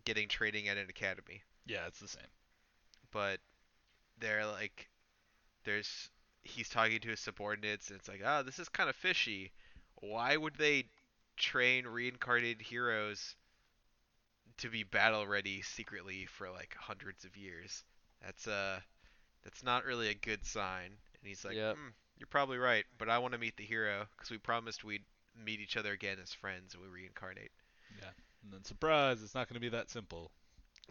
getting training at an academy, Yeah, it's the same. but they're like, there's he's talking to his subordinates, and it's like, ah, this is kind of fishy. Why would they train reincarnated heroes to be battle ready secretly for like hundreds of years? That's uh that's not really a good sign. And he's like, Yep. hmm, you're probably right, but I want to meet the hero because we promised we'd meet each other again as friends and we reincarnate. Yeah. And then surprise, it's not going to be that simple.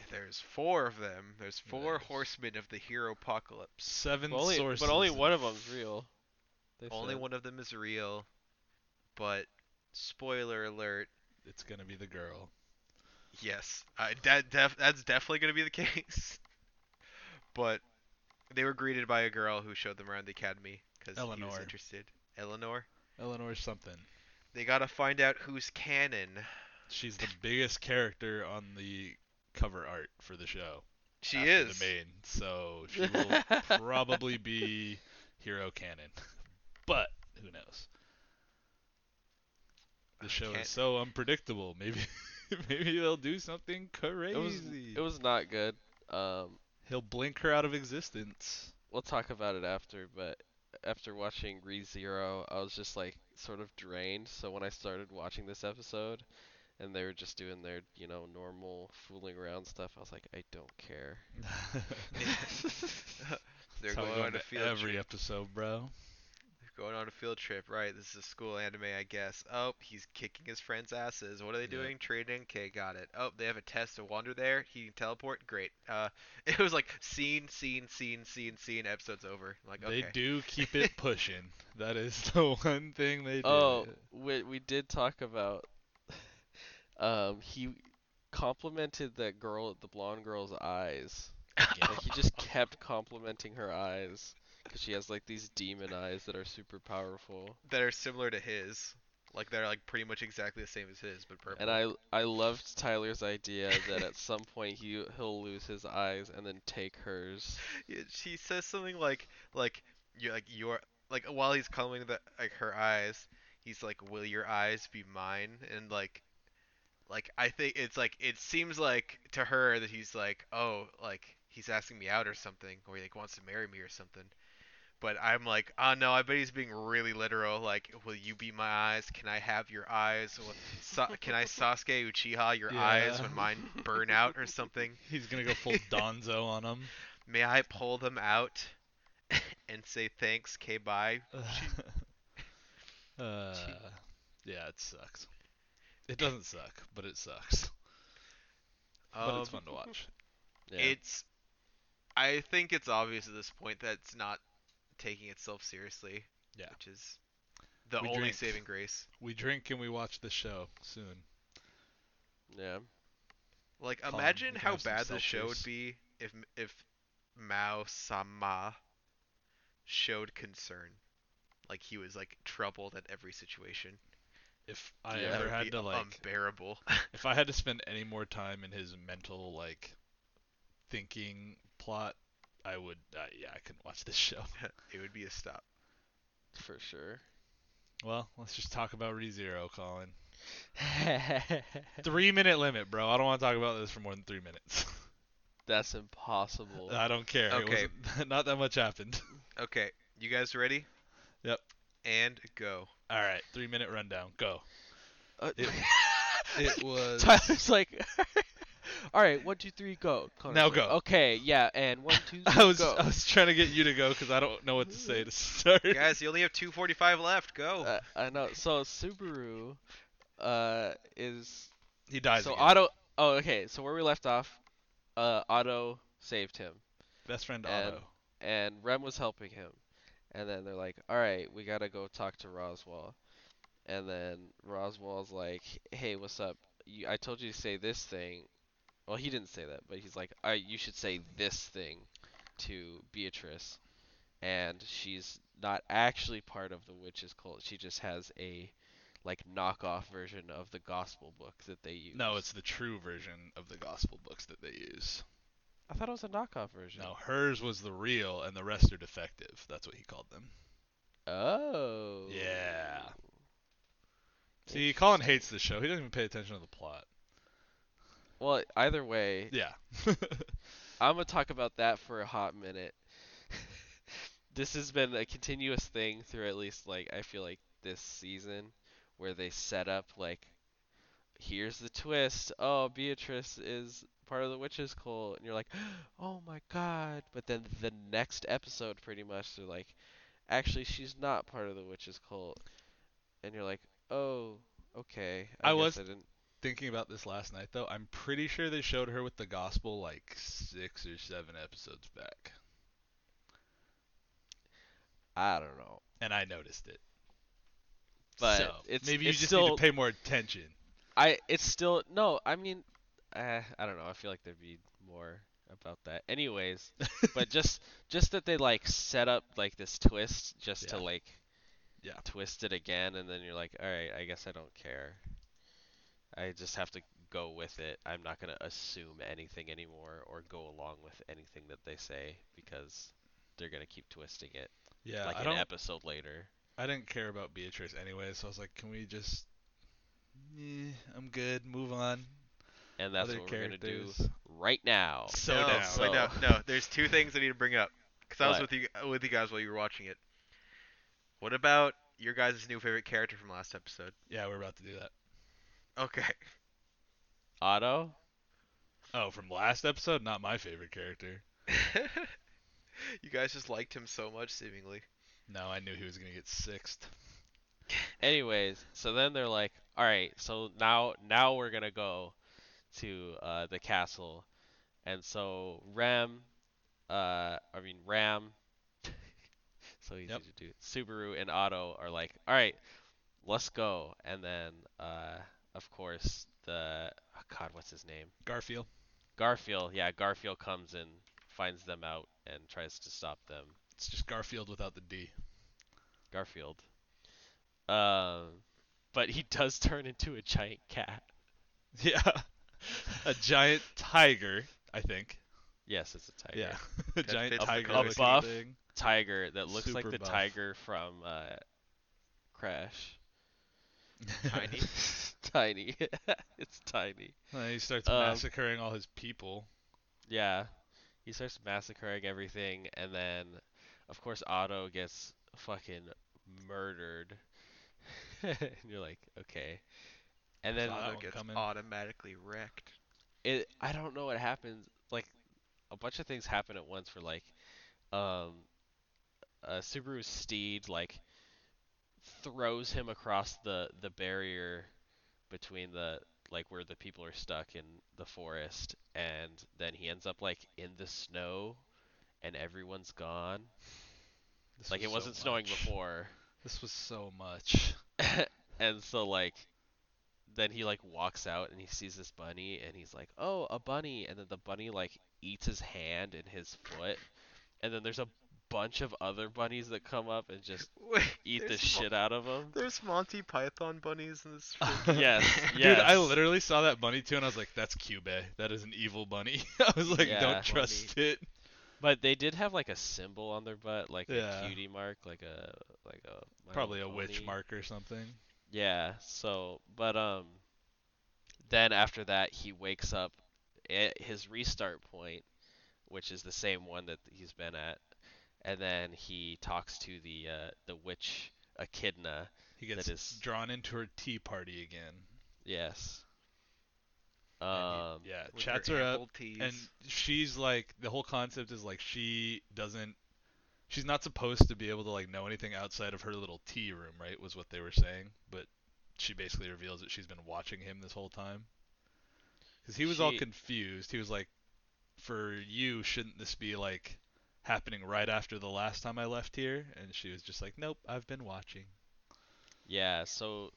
There's four of them. There's four Yes. horsemen of the hero apocalypse. Seven But only, sources. but only one of them's real. they Only said. one of them is real, but spoiler alert, It's going to be the girl. yes, I, that def, that's definitely going to be the <laughs> case. but they were greeted by a girl who showed them around the academy because he was Eleanor. interested. Eleanor. Eleanor something. They gotta find out who's canon. She's the biggest character on the cover art for the show. She after is. the main, so she <laughs> will probably be hero canon. But who knows? The show Can't- is so unpredictable. Maybe <laughs> maybe they'll do something crazy. It was it was not good. Um, He'll blink her out of existence. we'll talk about it after, but after watching ReZero, I was just like sort of drained. So when I started watching this episode, and they were just doing their you know normal fooling around stuff, I was like, I don't care. <laughs> <laughs> They're That's how we going go on a field every trip. episode, bro. They're going on a field trip, right? This is a school anime, I guess. Oh, he's kicking his friends' asses. What are they Yep. doing? Training. Okay, got it. Oh, they have a test to wander there. He can teleport. Great. Uh, <laughs> it was like scene, scene, scene, scene, scene. Episode's over. I'm like, okay. They do keep it <laughs> pushing. that is <laughs> the one thing they do. Oh, we we did talk about. Um, he complimented that girl, the blonde girl's eyes. Like he just kept complimenting her eyes because she has like these demon eyes that are super powerful. that are similar to his. Like they're like pretty much exactly the same as his, but purple. And I I loved Tyler's idea that at some point he he'll lose his eyes and then take hers. <laughs> Yeah, she says something like like you like your like while he's coming the like her eyes, he's like, "Will your eyes be mine?" And like like I think it's like it seems like to her that he's like, "Oh, like he's asking me out or something, or he like wants to marry me or something." But I'm like, oh no, I bet he's being really literal. Like, will you be my eyes? Can I have your eyes? Sa- can I <laughs> Sasuke Uchiha your eyes when mine <laughs> burn out or something? <laughs> He's gonna go full Danzo on him. May I pull them out and say thanks, K bye? uh, yeah, it sucks. It doesn't suck, but it sucks. but it's Um, fun to watch. Yeah. It's I think it's obvious at this point that it's not taking itself seriously. Yeah. Which is the We only drink. saving grace. We drink and we watch the show soon. yeah. Like Calm, imagine how bad the show would be if if Mao Sama showed concern. Like he was like troubled at every situation. If I Yeah. Ever had to like, unbearable. if I had to spend any more time in his mental like thinking plot, I would. Uh, yeah, I couldn't watch this show. <laughs> it would be a stop. For sure. Well, let's just talk about ReZero, Colin. <laughs> Three minute limit, bro. I don't want to talk about this for more than three minutes. <laughs> That's impossible. I don't care. Okay. wasn't- not that much happened. Okay, you guys ready? Yep. And go. All right, three minute rundown. Go. Uh, It- It was. Tyler's like, all right, one, two, three, go. Connor's Now go. Okay, yeah, and one, two, three, <laughs> I was go. I was trying to get you to go because I don't know what to say to start. Guys, you only have 245 left. Go. Uh, I know. So Subaru, uh, is he dies. so again. Otto. Oh, okay. So where we left off, uh, Otto saved him, Best friend and- Otto. and Rem was helping him, and then they're like, all right, we gotta go talk to Roswaal, and then Roswaal's like, hey, what's up? You, I told you to say this thing. Well, he didn't say that, but he's like, I, you should say this thing to Beatrice, and she's not actually part of the witches cult. She just has a like knockoff version of the gospel book that they use. No, it's the true version of the gospel books that they use. I thought it was a knockoff version. No, hers was the real, and the rest are defective. That's what he called them. Oh. Yeah. See, Colin hates the show. He doesn't even pay attention to the plot. Well, either way, Yeah. <laughs> I'm gonna talk about that for a hot minute. <laughs> this has been a continuous thing through at least like I feel like this season, where they set up like, here's the twist. Oh, Beatrice is part of the witches cult, and you're like, <gasps> oh my god. But then the next episode, pretty much, they're like, actually, she's not part of the witches cult, and you're like, oh, okay. I, I guess was- I didn't. Thinking about this last night, though, I'm pretty sure they showed her with the gospel like six or seven episodes back, I don't know. and I noticed it. But so, it's- maybe you it's just still- need to pay more attention. I it's still no. I mean, uh, I don't know. I feel like there'd be more about that. Anyways, <laughs> but just just that they like set up like this twist just to like Yeah. twist it again, and then you're like, all right, I guess I don't care. I just have to go with it. I'm not gonna assume anything anymore or go along with anything that they say because they're gonna keep twisting it Yeah, like I an don't. episode later. I didn't care about Beatrice anyway, so I was like, can we just? Eh, I'm good. Move on. And that's Other what we're gonna do right now. So no, down. wait, no, no. There's two things I need to bring up because I was What? with you with you guys while you were watching it. What about your guys' new favorite character from last episode? Yeah, we're about to do that. Okay. Otto. Oh, from last episode, not my favorite character. <laughs> you guys just liked him so much, seemingly. No, I knew he was gonna get sixth. Anyways, so then they're like, all right, so now now we're gonna go to uh, the castle, and so Rem, uh, I mean Ram, <laughs> so easy Yep. to do. Subaru and Otto are like, all right, let's go, and then uh, of course the oh God, what's his name? Garfield. Garfield. Yeah, Garfield comes and finds them out and tries to stop them. It's just Garfield without the D. Garfield. Um, but he does turn into a giant cat. <laughs> Yeah. a giant tiger, I think. Yes, it's a tiger. Yeah. <laughs> a giant tiger. comic. looking buff. thing. Tiger that looks like the buff. tiger from uh, Crash. <laughs> Tiny. tiny. <laughs> it's tiny. Uh, he starts Um, massacring all his people. Yeah. He starts massacring everything, and then, of course, Otto gets fucking murdered. <laughs> and you're like, okay. And then Saw Otto gets coming. automatically wrecked. it I don't know what happens. Like a bunch of things happen at once. For like, um, uh, Subaru's steed like throws him across the the barrier between the like where the people are stuck in the forest, and then he ends up like in the snow, and everyone's gone. This like was it wasn't snowing much. before. This was so much. <laughs> and so like then he like walks out and he sees this bunny and he's like oh a bunny and then the bunny like eats his hand and his foot and then there's a bunch of other bunnies that come up and just <laughs> Wait, eat the there's shit out of them. There's Monty Python bunnies in this. <laughs> freaking- <laughs> yes Dude, I literally saw that bunny too, and I was like, "That's Cube. That is an evil bunny." I was like, Yeah. "Don't trust it." but they did have like a symbol on their butt like Yeah. a cutie mark like a like a My Probably a Little witch Pony. mark or something. Yeah, so but um then after that he wakes up at his restart point, which is the same one that he's been at, and then he talks to the uh the witch Echidna. He gets is- drawn into her tea party again. Yes. Um he, yeah, chats her her up, ample tees. and she's like, the whole concept is like she doesn't, she's not supposed to be able to like know anything outside of her little tea room, right? Was what they were saying, but she basically reveals that she's been watching him this whole time. Because he was all confused. He was like, "For you, shouldn't this be like happening right after the last time I left here?" And she was just like, "Nope, I've been watching." yeah, so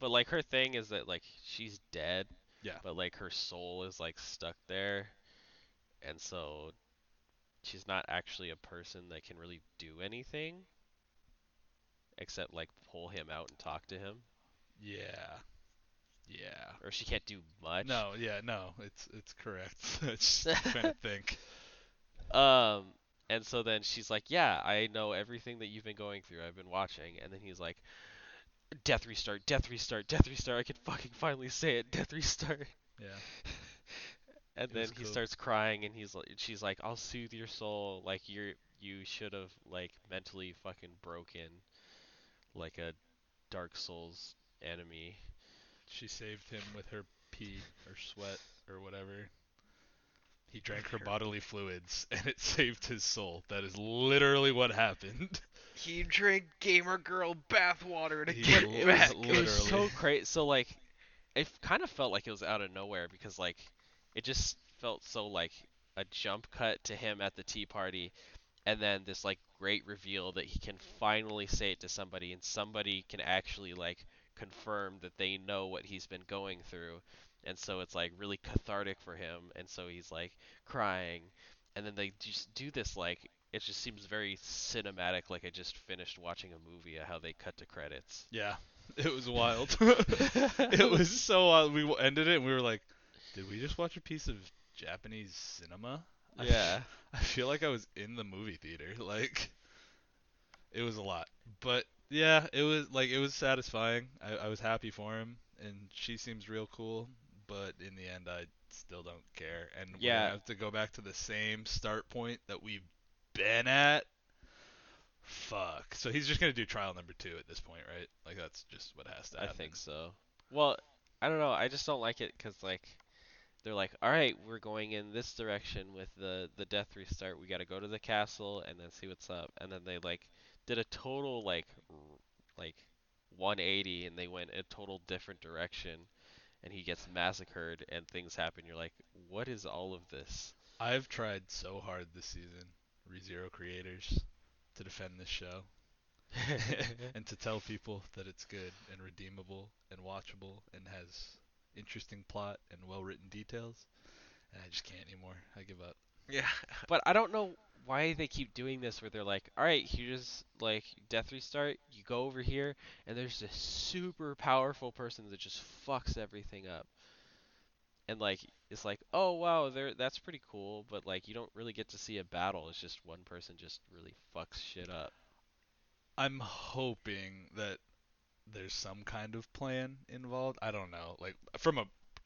but like her thing is that like she's dead. Yeah. But like her soul is like stuck there. And so she's not actually a person that can really do anything except like pull him out and talk to him. Yeah. Yeah. or she can't do much. No, yeah, no, it's it's correct. <laughs> it's just trying to <laughs> think. Um, and so then she's like, "Yeah, I know everything that you've been going through. I've been watching." And then he's like, "Death restart, death restart, death restart. I can fucking finally say it. Death restart." Yeah. <laughs> And It then he cool. starts crying, and he's like, she's like, "I'll soothe your soul. Like you're you should have like mentally fucking broken, like a Dark Souls enemy." She saved him with her pee or sweat or whatever. He drank her Her- bodily fluids <laughs> and it saved his soul. That is literally what happened. <laughs> He drank gamer girl bathwater to He get li- back. It was so Literally. crazy. So like, it kind of felt like it was out of nowhere because like, it just felt so like a jump cut to him at the tea party, and then this like great reveal that he can finally say it to somebody, and somebody can actually like confirm that they know what he's been going through, and so it's like really cathartic for him, and so he's like crying, and then they just do this like. It just seems very cinematic, like I just finished watching a movie. How they cut to credits. Yeah. <laughs> It was wild. <laughs> it was so wild. We ended it and we were like, did we just watch a piece of Japanese cinema? <laughs> Yeah. I feel like I was in the movie theater. Like, it was a lot. But yeah, it was like it was satisfying. I, I was happy for him, and she seems real cool. But in the end, I still don't care, and Yeah. gonna have to go back to the same start point that we've been at. Fuck. So he's just gonna do trial number two at this point, right? Like that's just what has to I think so. Well, I don't know. I just don't like it because like they're like, all right, we're going in this direction with the the death restart. We got to go to the castle and then see what's up. And then they like did a total like like 180 and they went a total different direction. And he gets massacred and things happen. You're like, what is all of this? I've tried so hard this season, ReZero creators, to defend this show <laughs> and to tell people that it's good and redeemable and watchable and has interesting plot and well-written details, and I just can't anymore. I give up. Yeah. <laughs> But I don't know why they keep doing this where they're like, all right, here's like death restart. You go over here, and there's this super powerful person that just fucks everything up. And like, it's like, oh wow, there that's pretty cool, but like you don't really get to see a battle. It's just one person just really fucks shit up. I'm hoping that there's some kind of plan involved. I don't know, like from a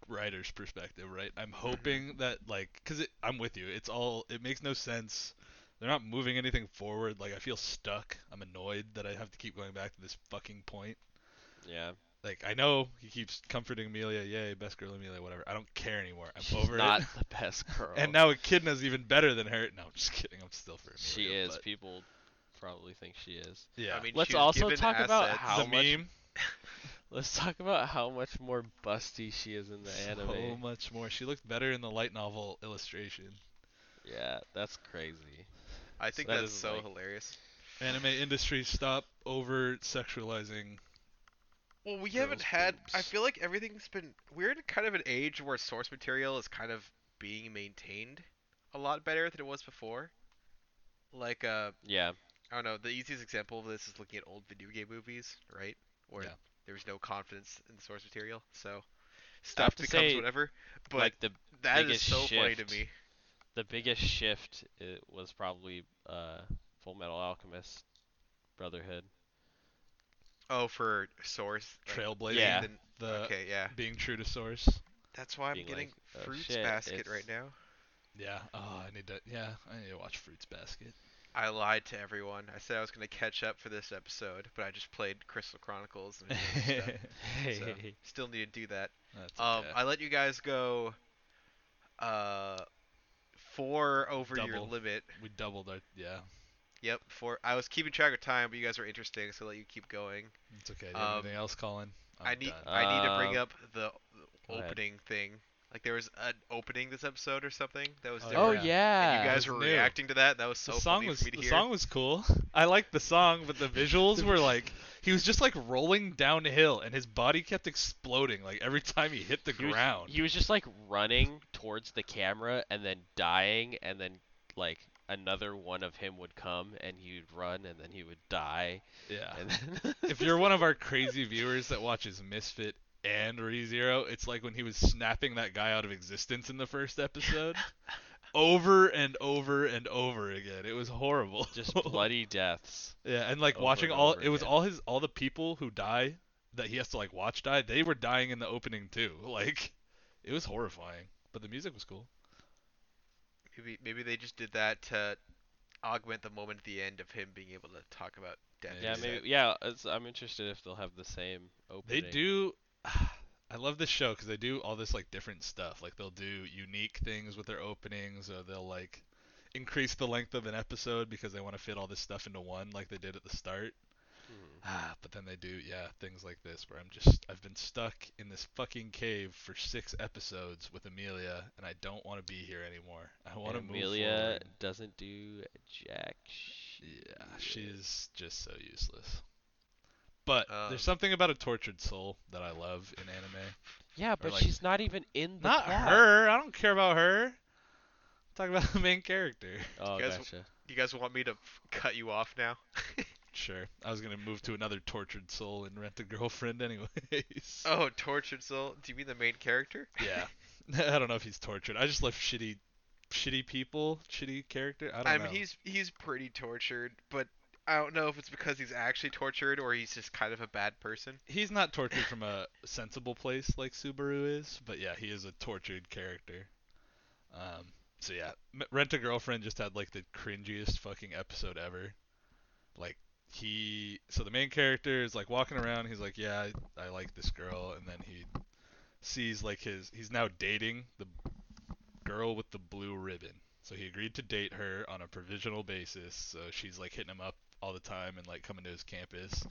writer's perspective, right? I'm mm-hmm. hoping that like, cause I'm with you. It's all it makes no sense. They're not moving anything forward. Like I feel stuck. I'm annoyed that I have to keep going back to this fucking point. Yeah. Like I know he keeps comforting Emilia, yay, best girl Emilia, whatever. I don't care anymore. I'm She's over not it. Not the <laughs> best girl. And now Echidna's even better than her. No, I'm just kidding. I'm still for Emilia. she is. but- People probably think she is. yeah. I mean, Let's also given talk about how the much meme. <laughs> Let's talk about how much more busty she is in the so anime. So much more. She looked better in the light novel illustration. Yeah, that's crazy. I think that that's is, so like- hilarious. Anime industry, stop over sexualizing. Well, we haven't had. I feel like everything's been. We're in kind of an age where source material is kind of being maintained a lot better than it was before. Like, uh, Yeah. I don't know. The easiest example of this is looking at old video game movies, right? Where Yeah. There was no confidence in the source material, so stuff becomes say, whatever. But like the that is biggest so funny to shift me. the biggest shift it was probably uh, Full Metal Alchemist Brotherhood. Oh, for source. like, Trailblazing. Yeah. then- The okay, yeah. being true to source. That's why I'm being getting like, oh, Fruits shit, Basket right now. Yeah. Oh, I need to. Yeah, I need to watch Fruits Basket. I lied to everyone. I said I was going to catch up for this episode, but I just played Crystal Chronicles and doing stuff, <laughs> so still need to do that. That's Um, okay. I let you guys go uh four over your Double. limit. we doubled our. Yeah, Yep, four. I was keeping track of time, but you guys were interesting, so I let you keep going. it's okay. Do you have Um, anything else, Colin? I'm I need done. I need to bring Uh, up the, the go ahead. opening thing. Like there was an opening this episode or something that was Oh, different. Oh Yeah. yeah. And you guys were new. reacting to that. That was so the song funny was for me to the hear. song was cool. <laughs> I liked the song, but the visuals were like he was just like rolling downhill, and his body kept exploding like every time he hit the he was, ground. he was just like running towards the camera and then dying and then like another one of him would come and he'd run and then he would die Yeah. and then if you're one of our crazy viewers that watches Misfit and ReZero, it's like when he was snapping that guy out of existence in the first episode. <laughs> over and over and over again. It was horrible. just <laughs> bloody deaths. Yeah, and like watching and all it was again. all his all the people who die that he has to like watch die, they were dying in the opening too. <laughs> Like it was horrifying. But the music was cool. Maybe maybe they just did that to augment the moment at the end of him being able to talk about death. Yeah, so. maybe. Yeah, it's, I'm interested if they'll have the same opening. They do <sighs> I love this show cuz they do all this like different stuff. Like they'll do unique things with their openings or they'll like increase the length of an episode because they want to fit all this stuff into one like they did at the start. Hmm. Ah, <sighs> but then they do, yeah, things like this where I'm just I've been stuck in this fucking cave for six episodes with Emilia, and I don't want to be here anymore. I want to move Emilia doesn't do jack shit. Yeah, she's just so useless. But Um, there's something about a tortured soul that I love in anime. Yeah, but like- she's not even in the Not plot. her. I don't care about her. I'm talking about the main character. Oh, You guys- gotcha. You guys want me to cut you off now? <laughs> Sure. I was gonna move to another tortured soul and rent a girlfriend <laughs> anyways. oh, tortured soul. Do you mean the main character? <laughs> Yeah. I don't know if he's tortured. I just love shitty, shitty people, shitty character. I don't know. I know. mean, he's he's pretty tortured, but I don't know if it's because he's actually tortured or he's just kind of a bad person. he's not tortured from a sensible place like Subaru is, but yeah, he is a tortured character. Um. So yeah, Rent a Girlfriend just had like the cringiest fucking episode ever. Like he, so the main character is like walking around. He's like, yeah, I, I like this girl, and then he sees like his, he's now dating the girl with the blue ribbon. So he agreed to date her on a provisional basis. So she's like hitting him up all the time and like coming to his campus.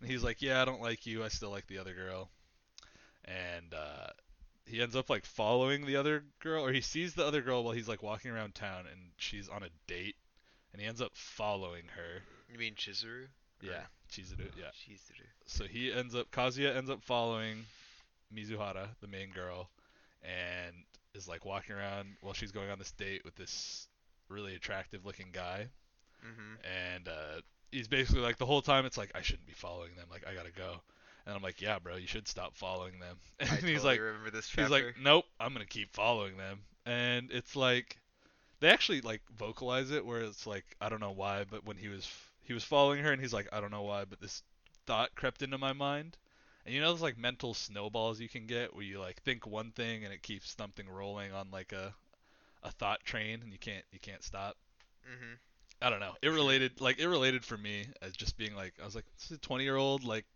And he's like, "Yeah, I don't like you. I still like the other girl." And uh, he ends up like following the other girl, or he sees the other girl while he's like walking around town, and she's on a date, and he ends up following her. You mean Chizuru? Yeah, Chizuru. Yeah. Chizuru. So he ends up, Kazuya ends up following Mizuhara, the main girl, and is like walking around while she's going on this date with this really attractive looking guy Mm-hmm. and uh, he's basically like the whole time it's like I shouldn't be following them, like I gotta go, and I'm like, yeah, bro, you should stop following them, <laughs> and I he's totally like, remember this chapter. he's like, nope, I'm gonna keep following them, and it's like, they actually like vocalize it where it's like I don't know why, but when he was he was following her and he's like I don't know why, but this thought crept into my mind. And you know those like mental snowballs you can get where you like think one thing and it keeps something rolling on like a a thought train and you can't you can't stop. mm-hmm. I don't know. It related like it related for me as just being like I was like this is a 20 year old like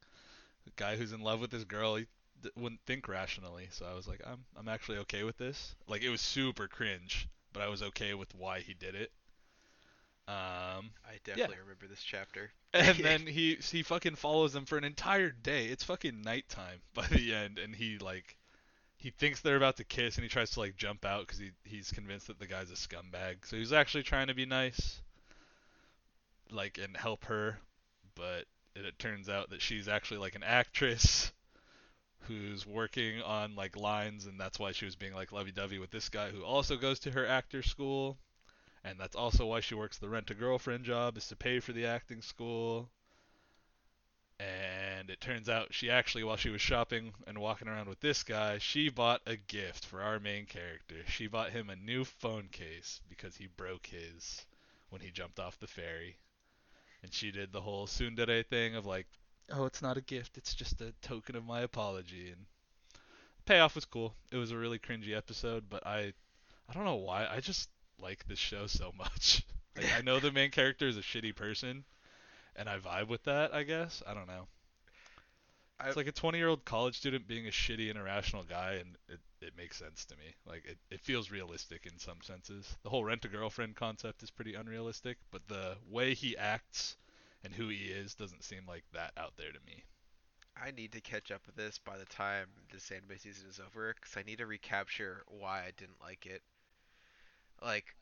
guy who's in love with this girl. He d- wouldn't think rationally, so I was like I'm I'm actually okay with this. Like it was super cringe, but I was okay with why he did it. Um, I definitely remember this chapter. and <laughs> then he he fucking follows them for an entire day. It's fucking nighttime <laughs> by the end, and he like he thinks they're about to kiss, and he tries to like jump out because he he's convinced that the guy's a scumbag. So he's actually trying to be nice, like and help her, but it, it turns out that she's actually like an actress who's working on like lines, and that's why she was being like lovey-dovey with this guy who also goes to her actor school and that's also why she works the rent a girlfriend job is to pay for the acting school. And it turns out she actually while she was shopping and walking around with this guy she bought a gift for our main character. She bought him a new phone case because he broke his when he jumped off the ferry and she did the whole tsundere thing of like oh it's not a gift it's just a token of my apology and payoff was cool it was a really cringy episode but i i don't know why i just like this show so much. <laughs> Like, I know the main character is a shitty person, and I vibe with that. I guess I don't know. I- It's like a 20 year old college student being a shitty and irrational guy, and it, it makes sense to me. Like it, it feels realistic in some senses. The whole rent a girlfriend concept is pretty unrealistic, but the way he acts and who he is doesn't seem like that out there to me. I need to catch up with this by the time this anime season is over, because I need to recapture why I didn't like it. Like,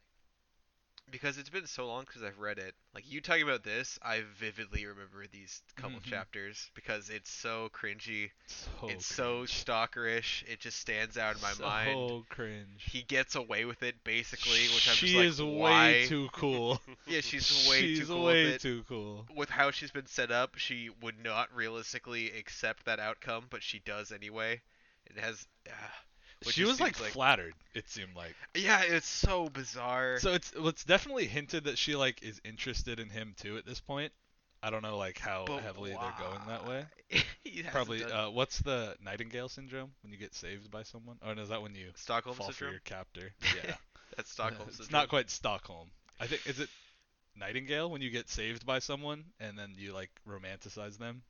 because it's been so long because I've read it. Like you talking about this, I vividly remember these couple Mhm. chapters because it's so cringy. So it's so stalkerish. It just stands out in my mind. so cringe. He gets away with it basically, which I'm she just like, is why? way too cool. <laughs> Yeah, she's way <laughs> she's too cool way with it. too cool. with how she's been set up, she would not realistically accept that outcome, but she does anyway. It has, uh, She was like, like flattered. It seemed like. yeah, it's so bizarre. So it's well, it's definitely hinted that she like is interested in him too at this point. I don't know like how But heavily they're going that way. <laughs> why? Probably. Uh, what's the Nightingale syndrome when you get saved by someone? Oh, Or is that when you Stockholm fall for your captor? <laughs> Yeah. That's Stockholm it's syndrome. not quite Stockholm. I think is it Nightingale when you get saved by someone and then you like romanticize them.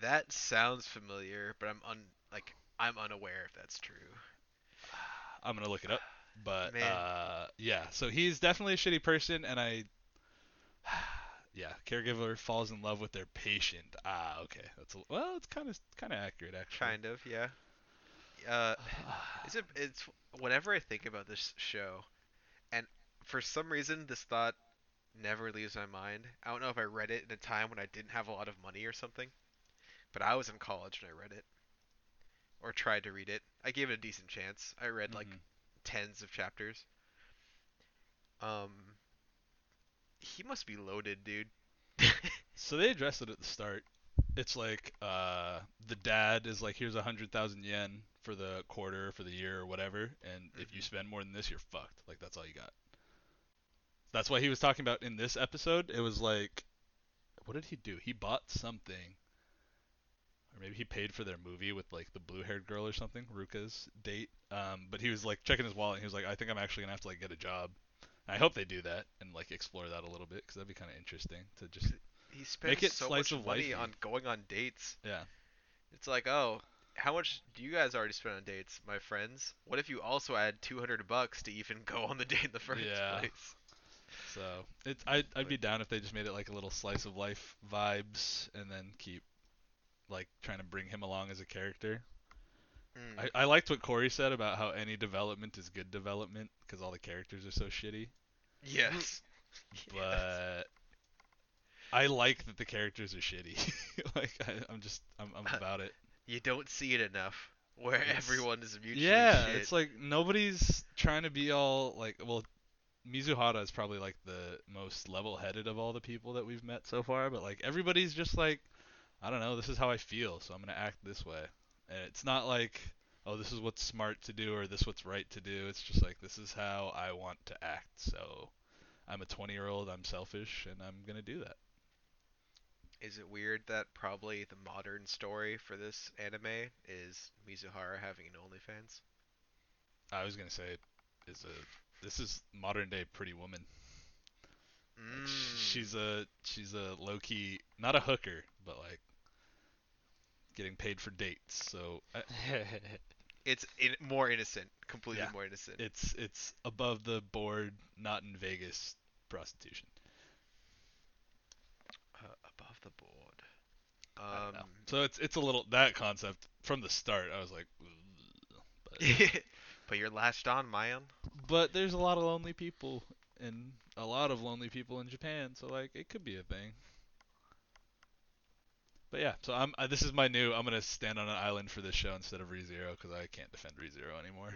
That sounds familiar, but I'm un like I'm unaware if that's true. I'm gonna look it up. But uh, yeah, so he's definitely a shitty person, and I, <sighs> yeah, caregiver falls in love with their patient. Ah, okay, that's a, well, it's kind of kind of accurate actually. Kind of, yeah. Uh, <sighs> is it? It's whenever I think about this show, and for some reason this thought never leaves my mind. I don't know if I read it in a time when I didn't have a lot of money or something, but I was in college when I read it, or tried to read it. I gave it a decent chance. I read like Mhm. tens of chapters. Um, he must be loaded, dude. <laughs> So they address it at the start. It's like uh, the dad is like, here's a hundred thousand yen for the quarter, for the year, or whatever, and if you Mhm. spend more than this, you're fucked. Like that's all you got. That's why he was talking about in this episode. It was like, what did he do? He bought something, or maybe he paid for their movie with like the blue-haired girl or something, Ruka's date. Um, but he was like checking his wallet. And he was like, I think I'm actually gonna have to like get a job. I hope they do that and like explore that a little bit because that'd be kind of interesting to just He spends it so slice much of money life-y. on going on dates. yeah. It's like, oh, how much do you guys already spend on dates, my friends? What if you also add 200 bucks to even go on the date in the first Yeah. place? So it's I'd I'd be down if they just made it like a little slice of life vibes and then keep like trying to bring him along as a character. Mm. I, I liked what Corey said about how any development is good development because all the characters are so shitty. <laughs> yes. But I like that the characters are shitty. <laughs> like I, I'm just I'm, I'm about it. You don't see it enough where It's- everyone is mutually Yeah, shit. it's like nobody's trying to be all like well Mizuhara is probably like the most level-headed of all the people that we've met so far, but like everybody's just like I don't know, this is how I feel, so I'm going to act this way. And it's not like oh, this is what's smart to do or this what's right to do. It's just like this is how I want to act. So I'm a 20-year-old, I'm selfish and I'm going to do that. Is it weird that probably the modern story for this anime is Mizuhara having an OnlyFans? I was going to say is a this is modern day pretty woman. Like, Mm. She's a she's a low key not a hooker, but like getting paid for dates. So I, <laughs> It's in, more innocent, completely Yeah. more innocent. it's it's above the board, not in Vegas prostitution. uh, above the board. Um. So it's it's a little that concept from the start. I was like, but, <laughs> but you're latched on, Mayan. but there's a lot of lonely people and a lot of lonely people in Japan. So like it could be a thing. But yeah, so I'm uh, this is my new. I'm gonna stand on an island for this show instead of ReZero because I can't defend ReZero anymore.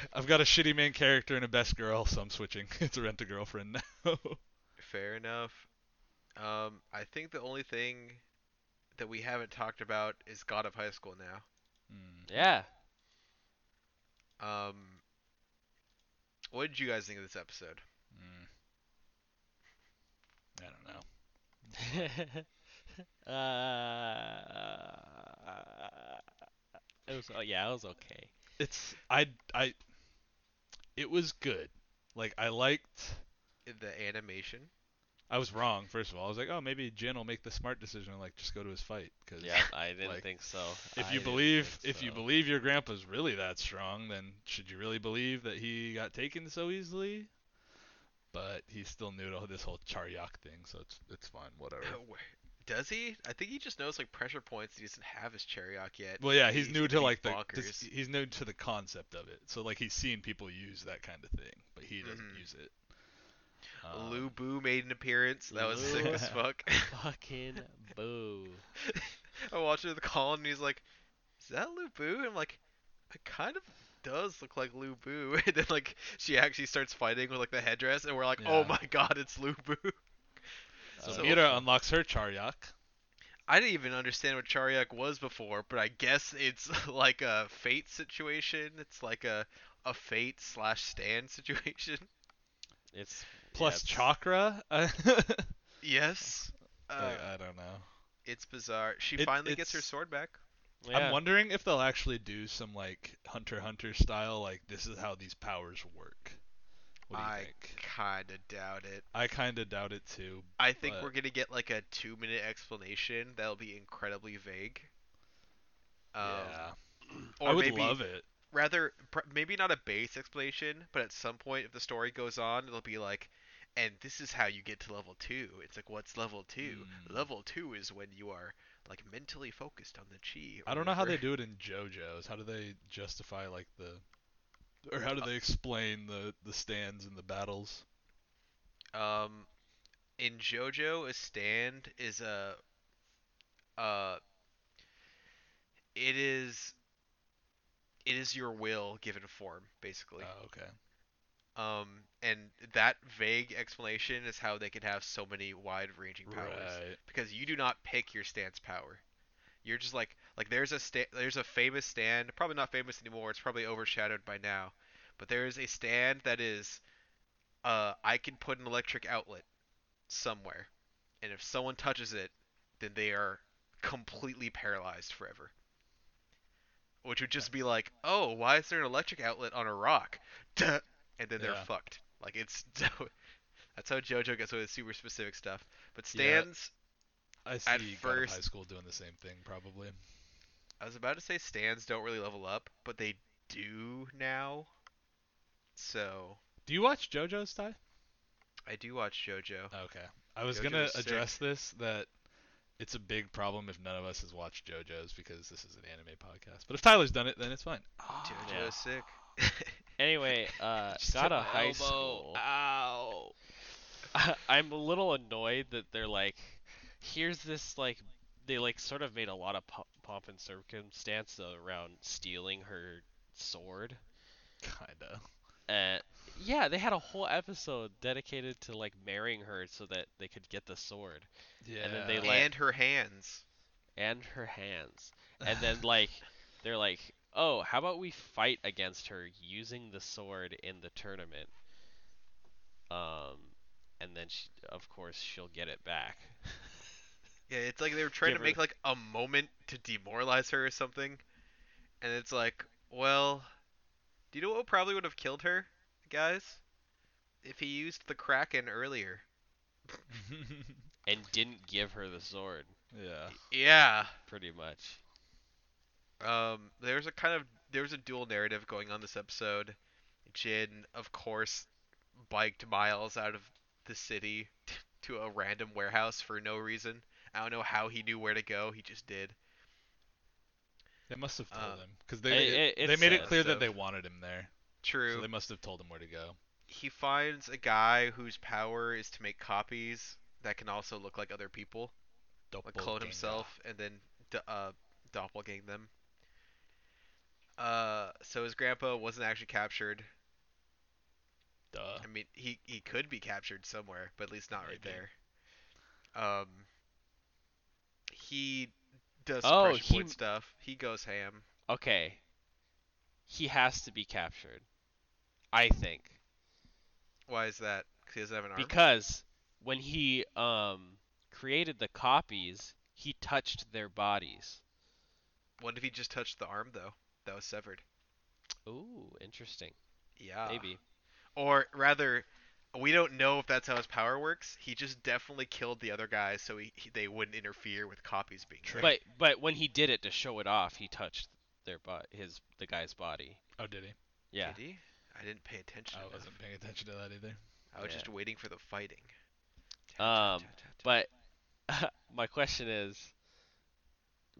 <laughs> I've got a shitty main character and a best girl, so I'm switching <laughs> to rent a girlfriend now. <laughs> Fair enough. Um, I think the only thing that we haven't talked about is God of High School now. Hmm. yeah. Um, what did you guys think of this episode? Hmm. I don't know. Uh, it was oh, yeah, it was okay. It's I I. It was good. Like I liked. The animation. I was wrong. First of all, I was like, oh, maybe Jin will make the smart decision and like just go to his fight. Because Yeah, I didn't like, think so. if I you believe if you believe your grandpa's really that strong, then should you really believe that he got taken so easily? But he's still new to this whole Charyeok thing, so it's it's fine, whatever. Where- Does he? I think he just knows like pressure points. He doesn't have his Charyeok yet. Well, yeah, he's He's new gonna like the bonkers. this, he's new to the concept of it. So like he's seen people use that kind of thing, but he doesn't Mhm. use it. Um, Lu Bu made an appearance. That was sick Lou. as <laughs> fuck. Fucking boo. <laughs> I watched it with Colin, and he's like, "Is that Lu Bu?" I'm like, "It kind of does look like Lu Bu." <laughs> And then like she actually starts fighting with like the headdress, and we're like, "Oh my god, it's Lu Bu." So, So- Mira unlocks her Charyeok. I didn't even understand what Charyeok was before, but I guess it's <laughs> like a fate situation. It's like a a fate slash stand <laughs> situation. It's Plus yeah, it's- chakra. <laughs> Yes. Uh, I don't know. it's bizarre. She It- finally gets her sword back. Yeah. I'm wondering if they'll actually do some like Hunter Hunter style, like this is how these powers work. What do you I kind of doubt it. I kind of doubt it too. I think but- we're gonna get like a two minute explanation that'll be incredibly vague. Um, yeah, Or I would maybe love it. rather pr- maybe not a base explanation, but at some point if the story goes on, it'll be like, and this is how you get to level two. It's like what's level two? Mm. Level two is when you are like mentally focused on the chi. I don't know how they do it in JoJo's. How do they justify like the, or how do Uh, they explain the the stands and the battles? Um, in JoJo, a stand is a, uh, it is, it is your will given form, basically. Oh, okay. Um, and that vague explanation is how they can have so many wide-ranging powers Right. because you do not pick your stance power. You're just like like there's a sta- there's a famous stand, probably not famous anymore. It's probably overshadowed by now. But there is a stand that is uh I can put an electric outlet somewhere. And if someone touches it, then they are completely paralyzed forever. Which would just be like, "Oh, why is there an electric outlet on a rock?" Duh. <laughs> And then they're Yeah. fucked. Like it's <laughs> that's how JoJo gets away with super specific stuff. But Yeah. stands I see At first- High School doing the same thing probably. I was about to say stands don't really level up, but they do now. So Do you watch JoJo's Ty? I do watch JoJo. Okay. I was JoJo's gonna sick. address this that it's a big problem if none of us has watched JoJo's because this is an anime podcast. But if Tyler's done it, then it's fine. JoJo's yeah. sick. <laughs> Anyway, uh, <laughs> got hit a my high elbow. school. Ow. <laughs> I'm a little annoyed that they're like, here's this like, they like sort of made a lot of po- pomp and circumstance around stealing her sword. Kinda. And yeah, they had a whole episode dedicated to like marrying her so that they could get the sword Yeah. And then they let- and her hands. and her hands. And then <laughs> like, they're like, oh, how about we fight against her using the sword in the tournament? Um, and then she, of course, she'll get it back. <laughs> Yeah, it's like they were trying Give to her- make like a moment to demoralize her or something. And it's like, well, do you know what probably would have killed her, guys? If he used the Kraken earlier. <laughs> and didn't give her the sword, yeah. Yeah. pretty much. Um, there's a kind of there's a dual narrative going on this episode. Jin, of course, biked miles out of the city <laughs> to a random warehouse for no reason. I don't know how he knew where to go. He just did. They must have told Uh, him because they it- it they made it clear so. that they wanted him there, True. so they must have told him where to go. He finds a guy whose power is to make copies that can also look like other people, like clone himself and then d- uh, doppelgang them. Uh, so his grandpa wasn't actually captured. Duh. I mean, he he could be captured somewhere, but at least not right there. Um, he does Oh, pressure he- point stuff. He goes ham. Okay. He has to be captured. I think. Why is that? 'Cause he doesn't have an arm. Because when he um created the copies, he touched their bodies. what if he just touched the arm though? That was severed. Ooh, interesting. Yeah. Maybe. Or rather, we don't know if that's how his power works. He just definitely killed the other guys, so he, he they wouldn't interfere with copies being True. But but when he did it to show it off, he touched their bo- his the guy's body. Oh, did he? Yeah. Did he? I didn't pay attention. I enough. wasn't paying attention to that either. I was Yeah. just waiting for the fighting. Um, But <laughs> my question is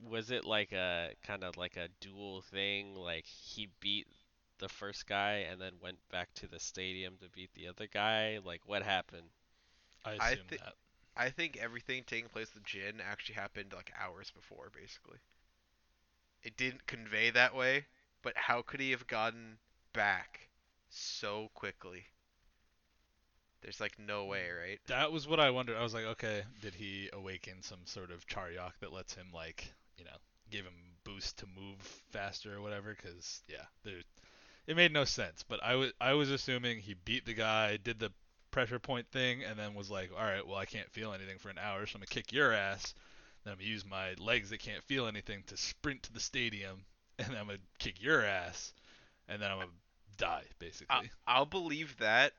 was it like a kind of like a dual thing like he beat the first guy and then went back to the stadium to beat the other guy? Like, what happened? I I assume thi- that. I think everything taking place with Jin actually happened like hours before, basically. It didn't convey that way, but how could he have gotten back so quickly? There's like no hmm. way, right? That was what I wondered. I was like, okay, did he awaken some sort of Charyeok that lets him like, you know, give him boost to move faster or whatever? Because yeah, there, it made no sense. But I was I was assuming he beat the guy, did the pressure point thing, and then was like, all right, well I can't feel anything for an hour, so I'm gonna kick your ass. Then I'm gonna use my legs that can't feel anything to sprint to the stadium, and then I'm gonna kick your ass, and then I'm gonna die basically. I, I'll believe that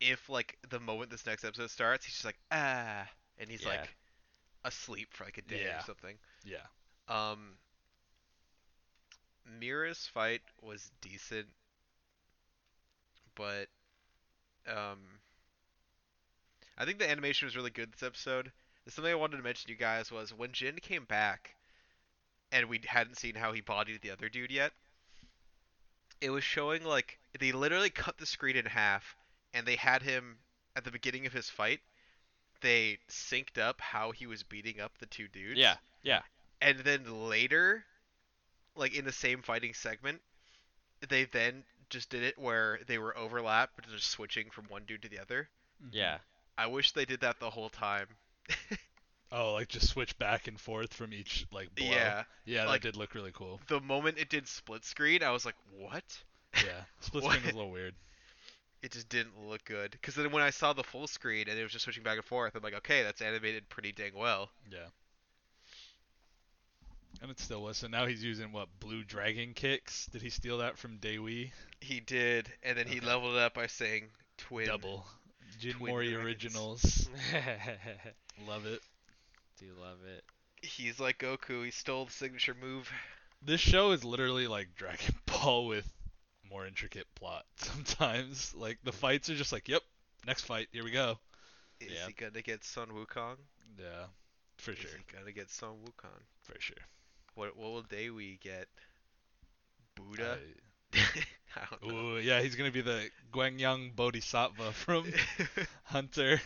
if like the moment this next episode starts, he's just like ah, and he's Yeah. like asleep for like a day Yeah. or something. yeah. Um, Mira's fight was decent, but um, I think the animation was really good this episode. Something I wanted to mention to you guys was when Jin came back, and we hadn't seen how he bodied the other dude yet. It was showing like they literally cut the screen in half, and they had him at the beginning of his fight. They synced up how he was beating up the two dudes Yeah, yeah. and then later like in the same fighting segment they then just did it where they were overlapped but just switching from one dude to the other mm-hmm. Yeah. i wish they did that the whole time <laughs> Oh, like just switch back and forth from each like blow. yeah Yeah, like- that did look really cool. the moment it did split screen i was like what Yeah, <laughs> split What? screen was a little weird. it just didn't look good because then when i saw the full screen and it was just switching back and forth i'm like okay that's animated pretty dang well Yeah. And it still was. So now he's using what blue dragon kicks? Did he steal that from Daewi? he did and then he Okay. leveled it up by saying twin Double. Jin twin Mori dragons. originals. <laughs> Love it. Do you love it. he's like goku he stole the signature move This show is literally like Dragon <laughs> Ball with more intricate plot <laughs> sometimes. Like the fights are just like, yep, next fight, here we go. is Yeah. he gonna get sun wukong Yeah, for Is sure, he gonna get Sun Wukong? for sure. What what will Daewi get? Buddha? I- <laughs> I don't know. Ooh, yeah, he's gonna be the Gwangyang Bodhisattva from <laughs> Hunter.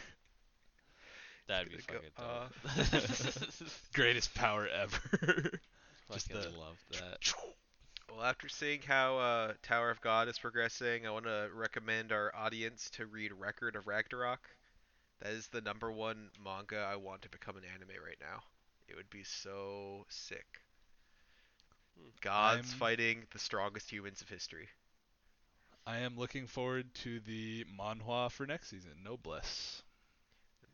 That'd be fucking go dope. <laughs> Greatest power ever. Just the- love that. <tsk> well, after seeing how uh, Tower of God is progressing, I want to recommend our audience to read Record of Ragnarok. That is the number one manga I want to become an anime right now. It would be so sick. Gods I'm- fighting the strongest humans of history. I am looking forward to the manhwa for next season. Noblesse.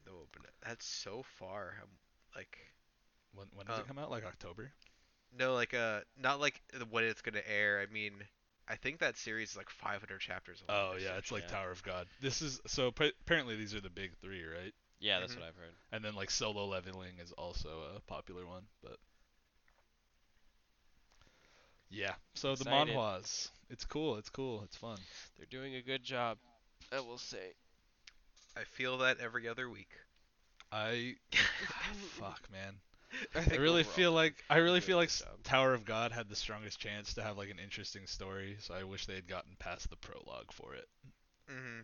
No, but that's so far. I'm like When when does Uh, it come out? Like October? No, like uh, not like the- when it's gonna air. I mean, I think that series is like 500 chapters long. Oh yeah, it's like yeah. Tower of God. This is so pa- apparently these are the big three, right? Yeah, that's Mhm. what I've heard. And then like solo leveling is also a popular one, but yeah. So the Excited. manhwas, it's cool. It's cool. It's fun. They're doing a good job. I will say. I feel that every other week. I <laughs> fuck man. I, I really feel like I really feel like job. Tower of God had the strongest chance to have like an interesting story. So I wish they had gotten past the prologue for it. hmm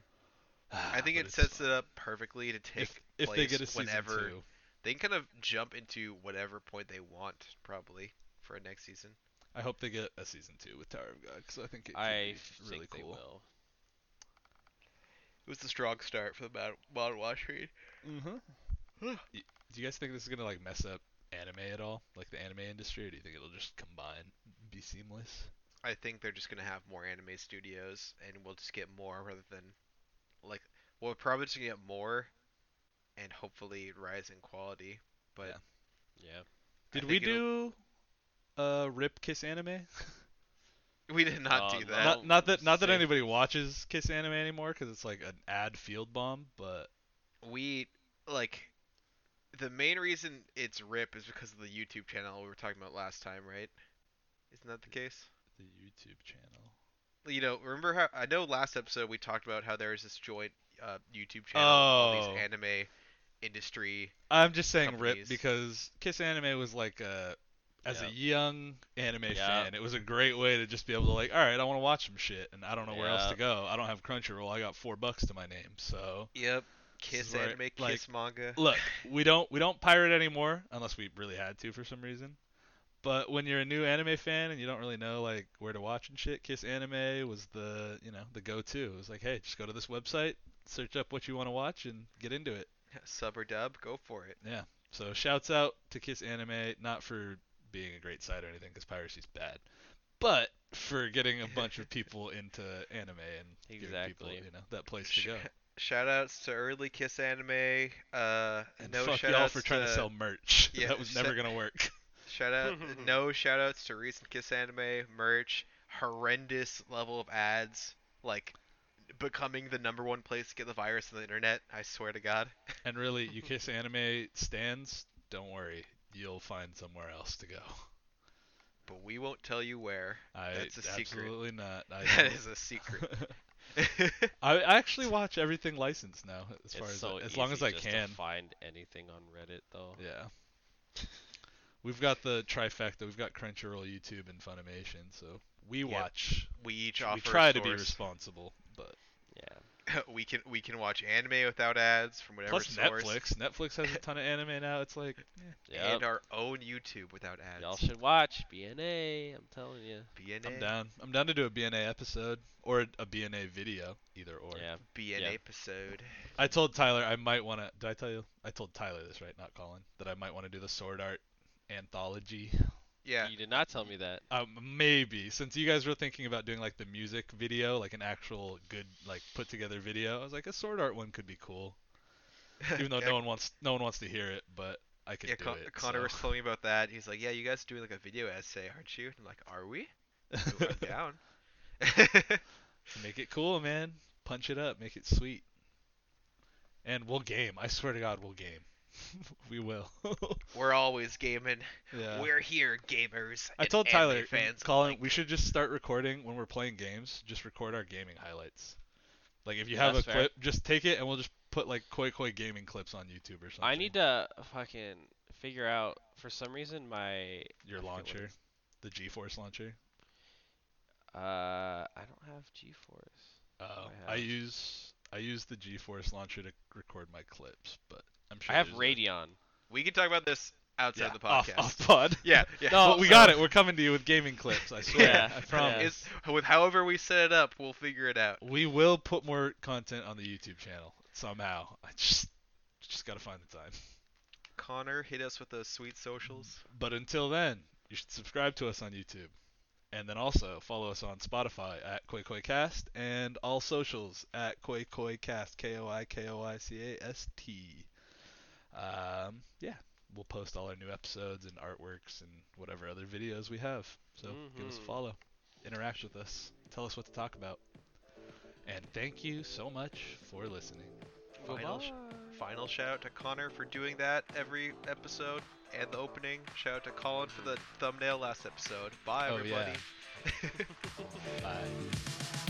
I think it sets fun. it up perfectly to take If, if place they get a whenever two, they can kind of jump into whatever point they want, probably for a next season. I hope they get a season two with Tower of God because I think it could I be really think they cool. will. It was a strong start for the Mod- Modern Watch read. Mm-hmm. do you guys think this is gonna like mess up anime at all, like the anime industry, or do you think it'll just combine, be seamless? I think they're just gonna have more anime studios, and we'll just get more rather than like we're probably just gonna get more, and hopefully rise in quality. But Yeah. Yeah. Did we think it'll- do uh Rip Kiss Anime? <laughs> we did not Oh, do that. not not that not that same. anybody watches Kiss Anime anymore because it's like an ad field bomb, but we like the main reason it's rip is because of the YouTube channel we were talking about last time, right? Isn't that the case? the YouTube channel. You know, remember how I know last episode we talked about how there is this joint uh, YouTube channel of all Oh. these anime industry. I'm just saying Rip because Kiss Anime was like a as a young anime Yep. fan, it was a great way to just be able to like, all right, I want to watch some shit, and I don't know where else to go. I don't have Crunchyroll. I got four bucks to my name, so Yep. Kiss where, anime, kiss like, manga. look, <laughs> we don't we don't pirate anymore unless we really had to for some reason. But when you're a new anime fan and you don't really know like where to watch and shit, Kiss Anime was the you know the go-to. It was like, hey, just go to this website, search up what you want to watch, and get into it. <laughs> Sub or dub, go for it. Yeah. So shouts out to Kiss Anime, not for being a great site or anything, because piracy's bad, but for getting a bunch of <laughs> people into anime and giving people you know that place to go. Shout outs to early Kiss anime. Uh, And no fuck shout y'all for trying to, to sell merch. <laughs> Yeah, that was never gonna work. <laughs> Shout out, no shout outs to recent Kiss Anime merch. Horrendous level of ads, like becoming the number one place to get the virus on the internet. I swear to God. And really, you kiss anime stands, don't worry, you'll find somewhere else to go. But we won't tell you where. I That's a secret. absolutely not. <laughs> I That don't. is a secret. <laughs> I I actually watch everything licensed now, as far it's as so as long as I can. Find anything on Reddit though. Yeah. We've got the trifecta. We've got Crunchyroll, YouTube, and Funimation. So we Yep. watch. we each offer We try a to be responsible, but Yeah. <laughs> we can we can watch anime without ads from whatever plus source. Netflix. Netflix has a ton of anime now. It's like, <laughs> eh, Yep. And our own YouTube without ads. Y'all should watch BNA. I'm telling you. BNA. I'm down. I'm down to do a BNA episode or a BNA video, either or. Yeah. BNA Yeah. episode. I told Tyler I might want to. Did I tell you? I told Tyler this, right? Not Colin. That I might want to do the Sword Art anthology. Yeah. You did not tell me that. Um, maybe since you guys were thinking about doing like the music video, like an actual good like put together video. I was like, a Sword Art one could be cool, <laughs> even though yeah, no one wants no one wants to hear it, but I could yeah, do Con- it. Connor so. was telling me about that. He's like, "Yeah, you guys are doing like a video essay, aren't you?" I'm like, "Are we?" I'm <laughs> down. <laughs> Make it cool, man. Punch it up, make it sweet. And we'll game. I swear to God, we'll game. <laughs> we will. <laughs> We're always gaming. yeah. We're here, gamers. I told Tyler, fans Colin, alike. we should just start recording when we're playing games. Just record our gaming highlights. Like if you have That's a fair. clip, just take it and we'll just put like Koi Koi gaming clips on YouTube or something. I need to fucking figure out. For some reason, my your I forget what launcher, it's- the GeForce launcher. Uh, I don't have GeForce. Oh, I I use I use the GeForce launcher to record my clips, but I'm sure I have there's Radeon. We can talk about this outside yeah, the podcast. off pod. <laughs> Yeah, yeah. No, we got it. We're coming to you with gaming clips. I <laughs> swear. Yeah, I promise. It's, with however we set it up, we'll figure it out. We will put more content on the YouTube channel somehow. I just just gotta find the time. Connor, hit us with those sweet socials. But until then, you should subscribe to us on YouTube. And then also follow us on Spotify at Koi Koi Cast and all socials at Koi Koi Cast, K O I K O I C A S T. Um, yeah, we'll post all our new episodes and artworks and whatever other videos we have. So give us a Mhm. follow, interact with us, tell us what to talk about. And thank you so much for listening. Final, sh- final shout out to Connor for doing that every episode and the opening. Shout out to Colin for the thumbnail last episode. Bye, Oh, everybody. <laughs> Bye.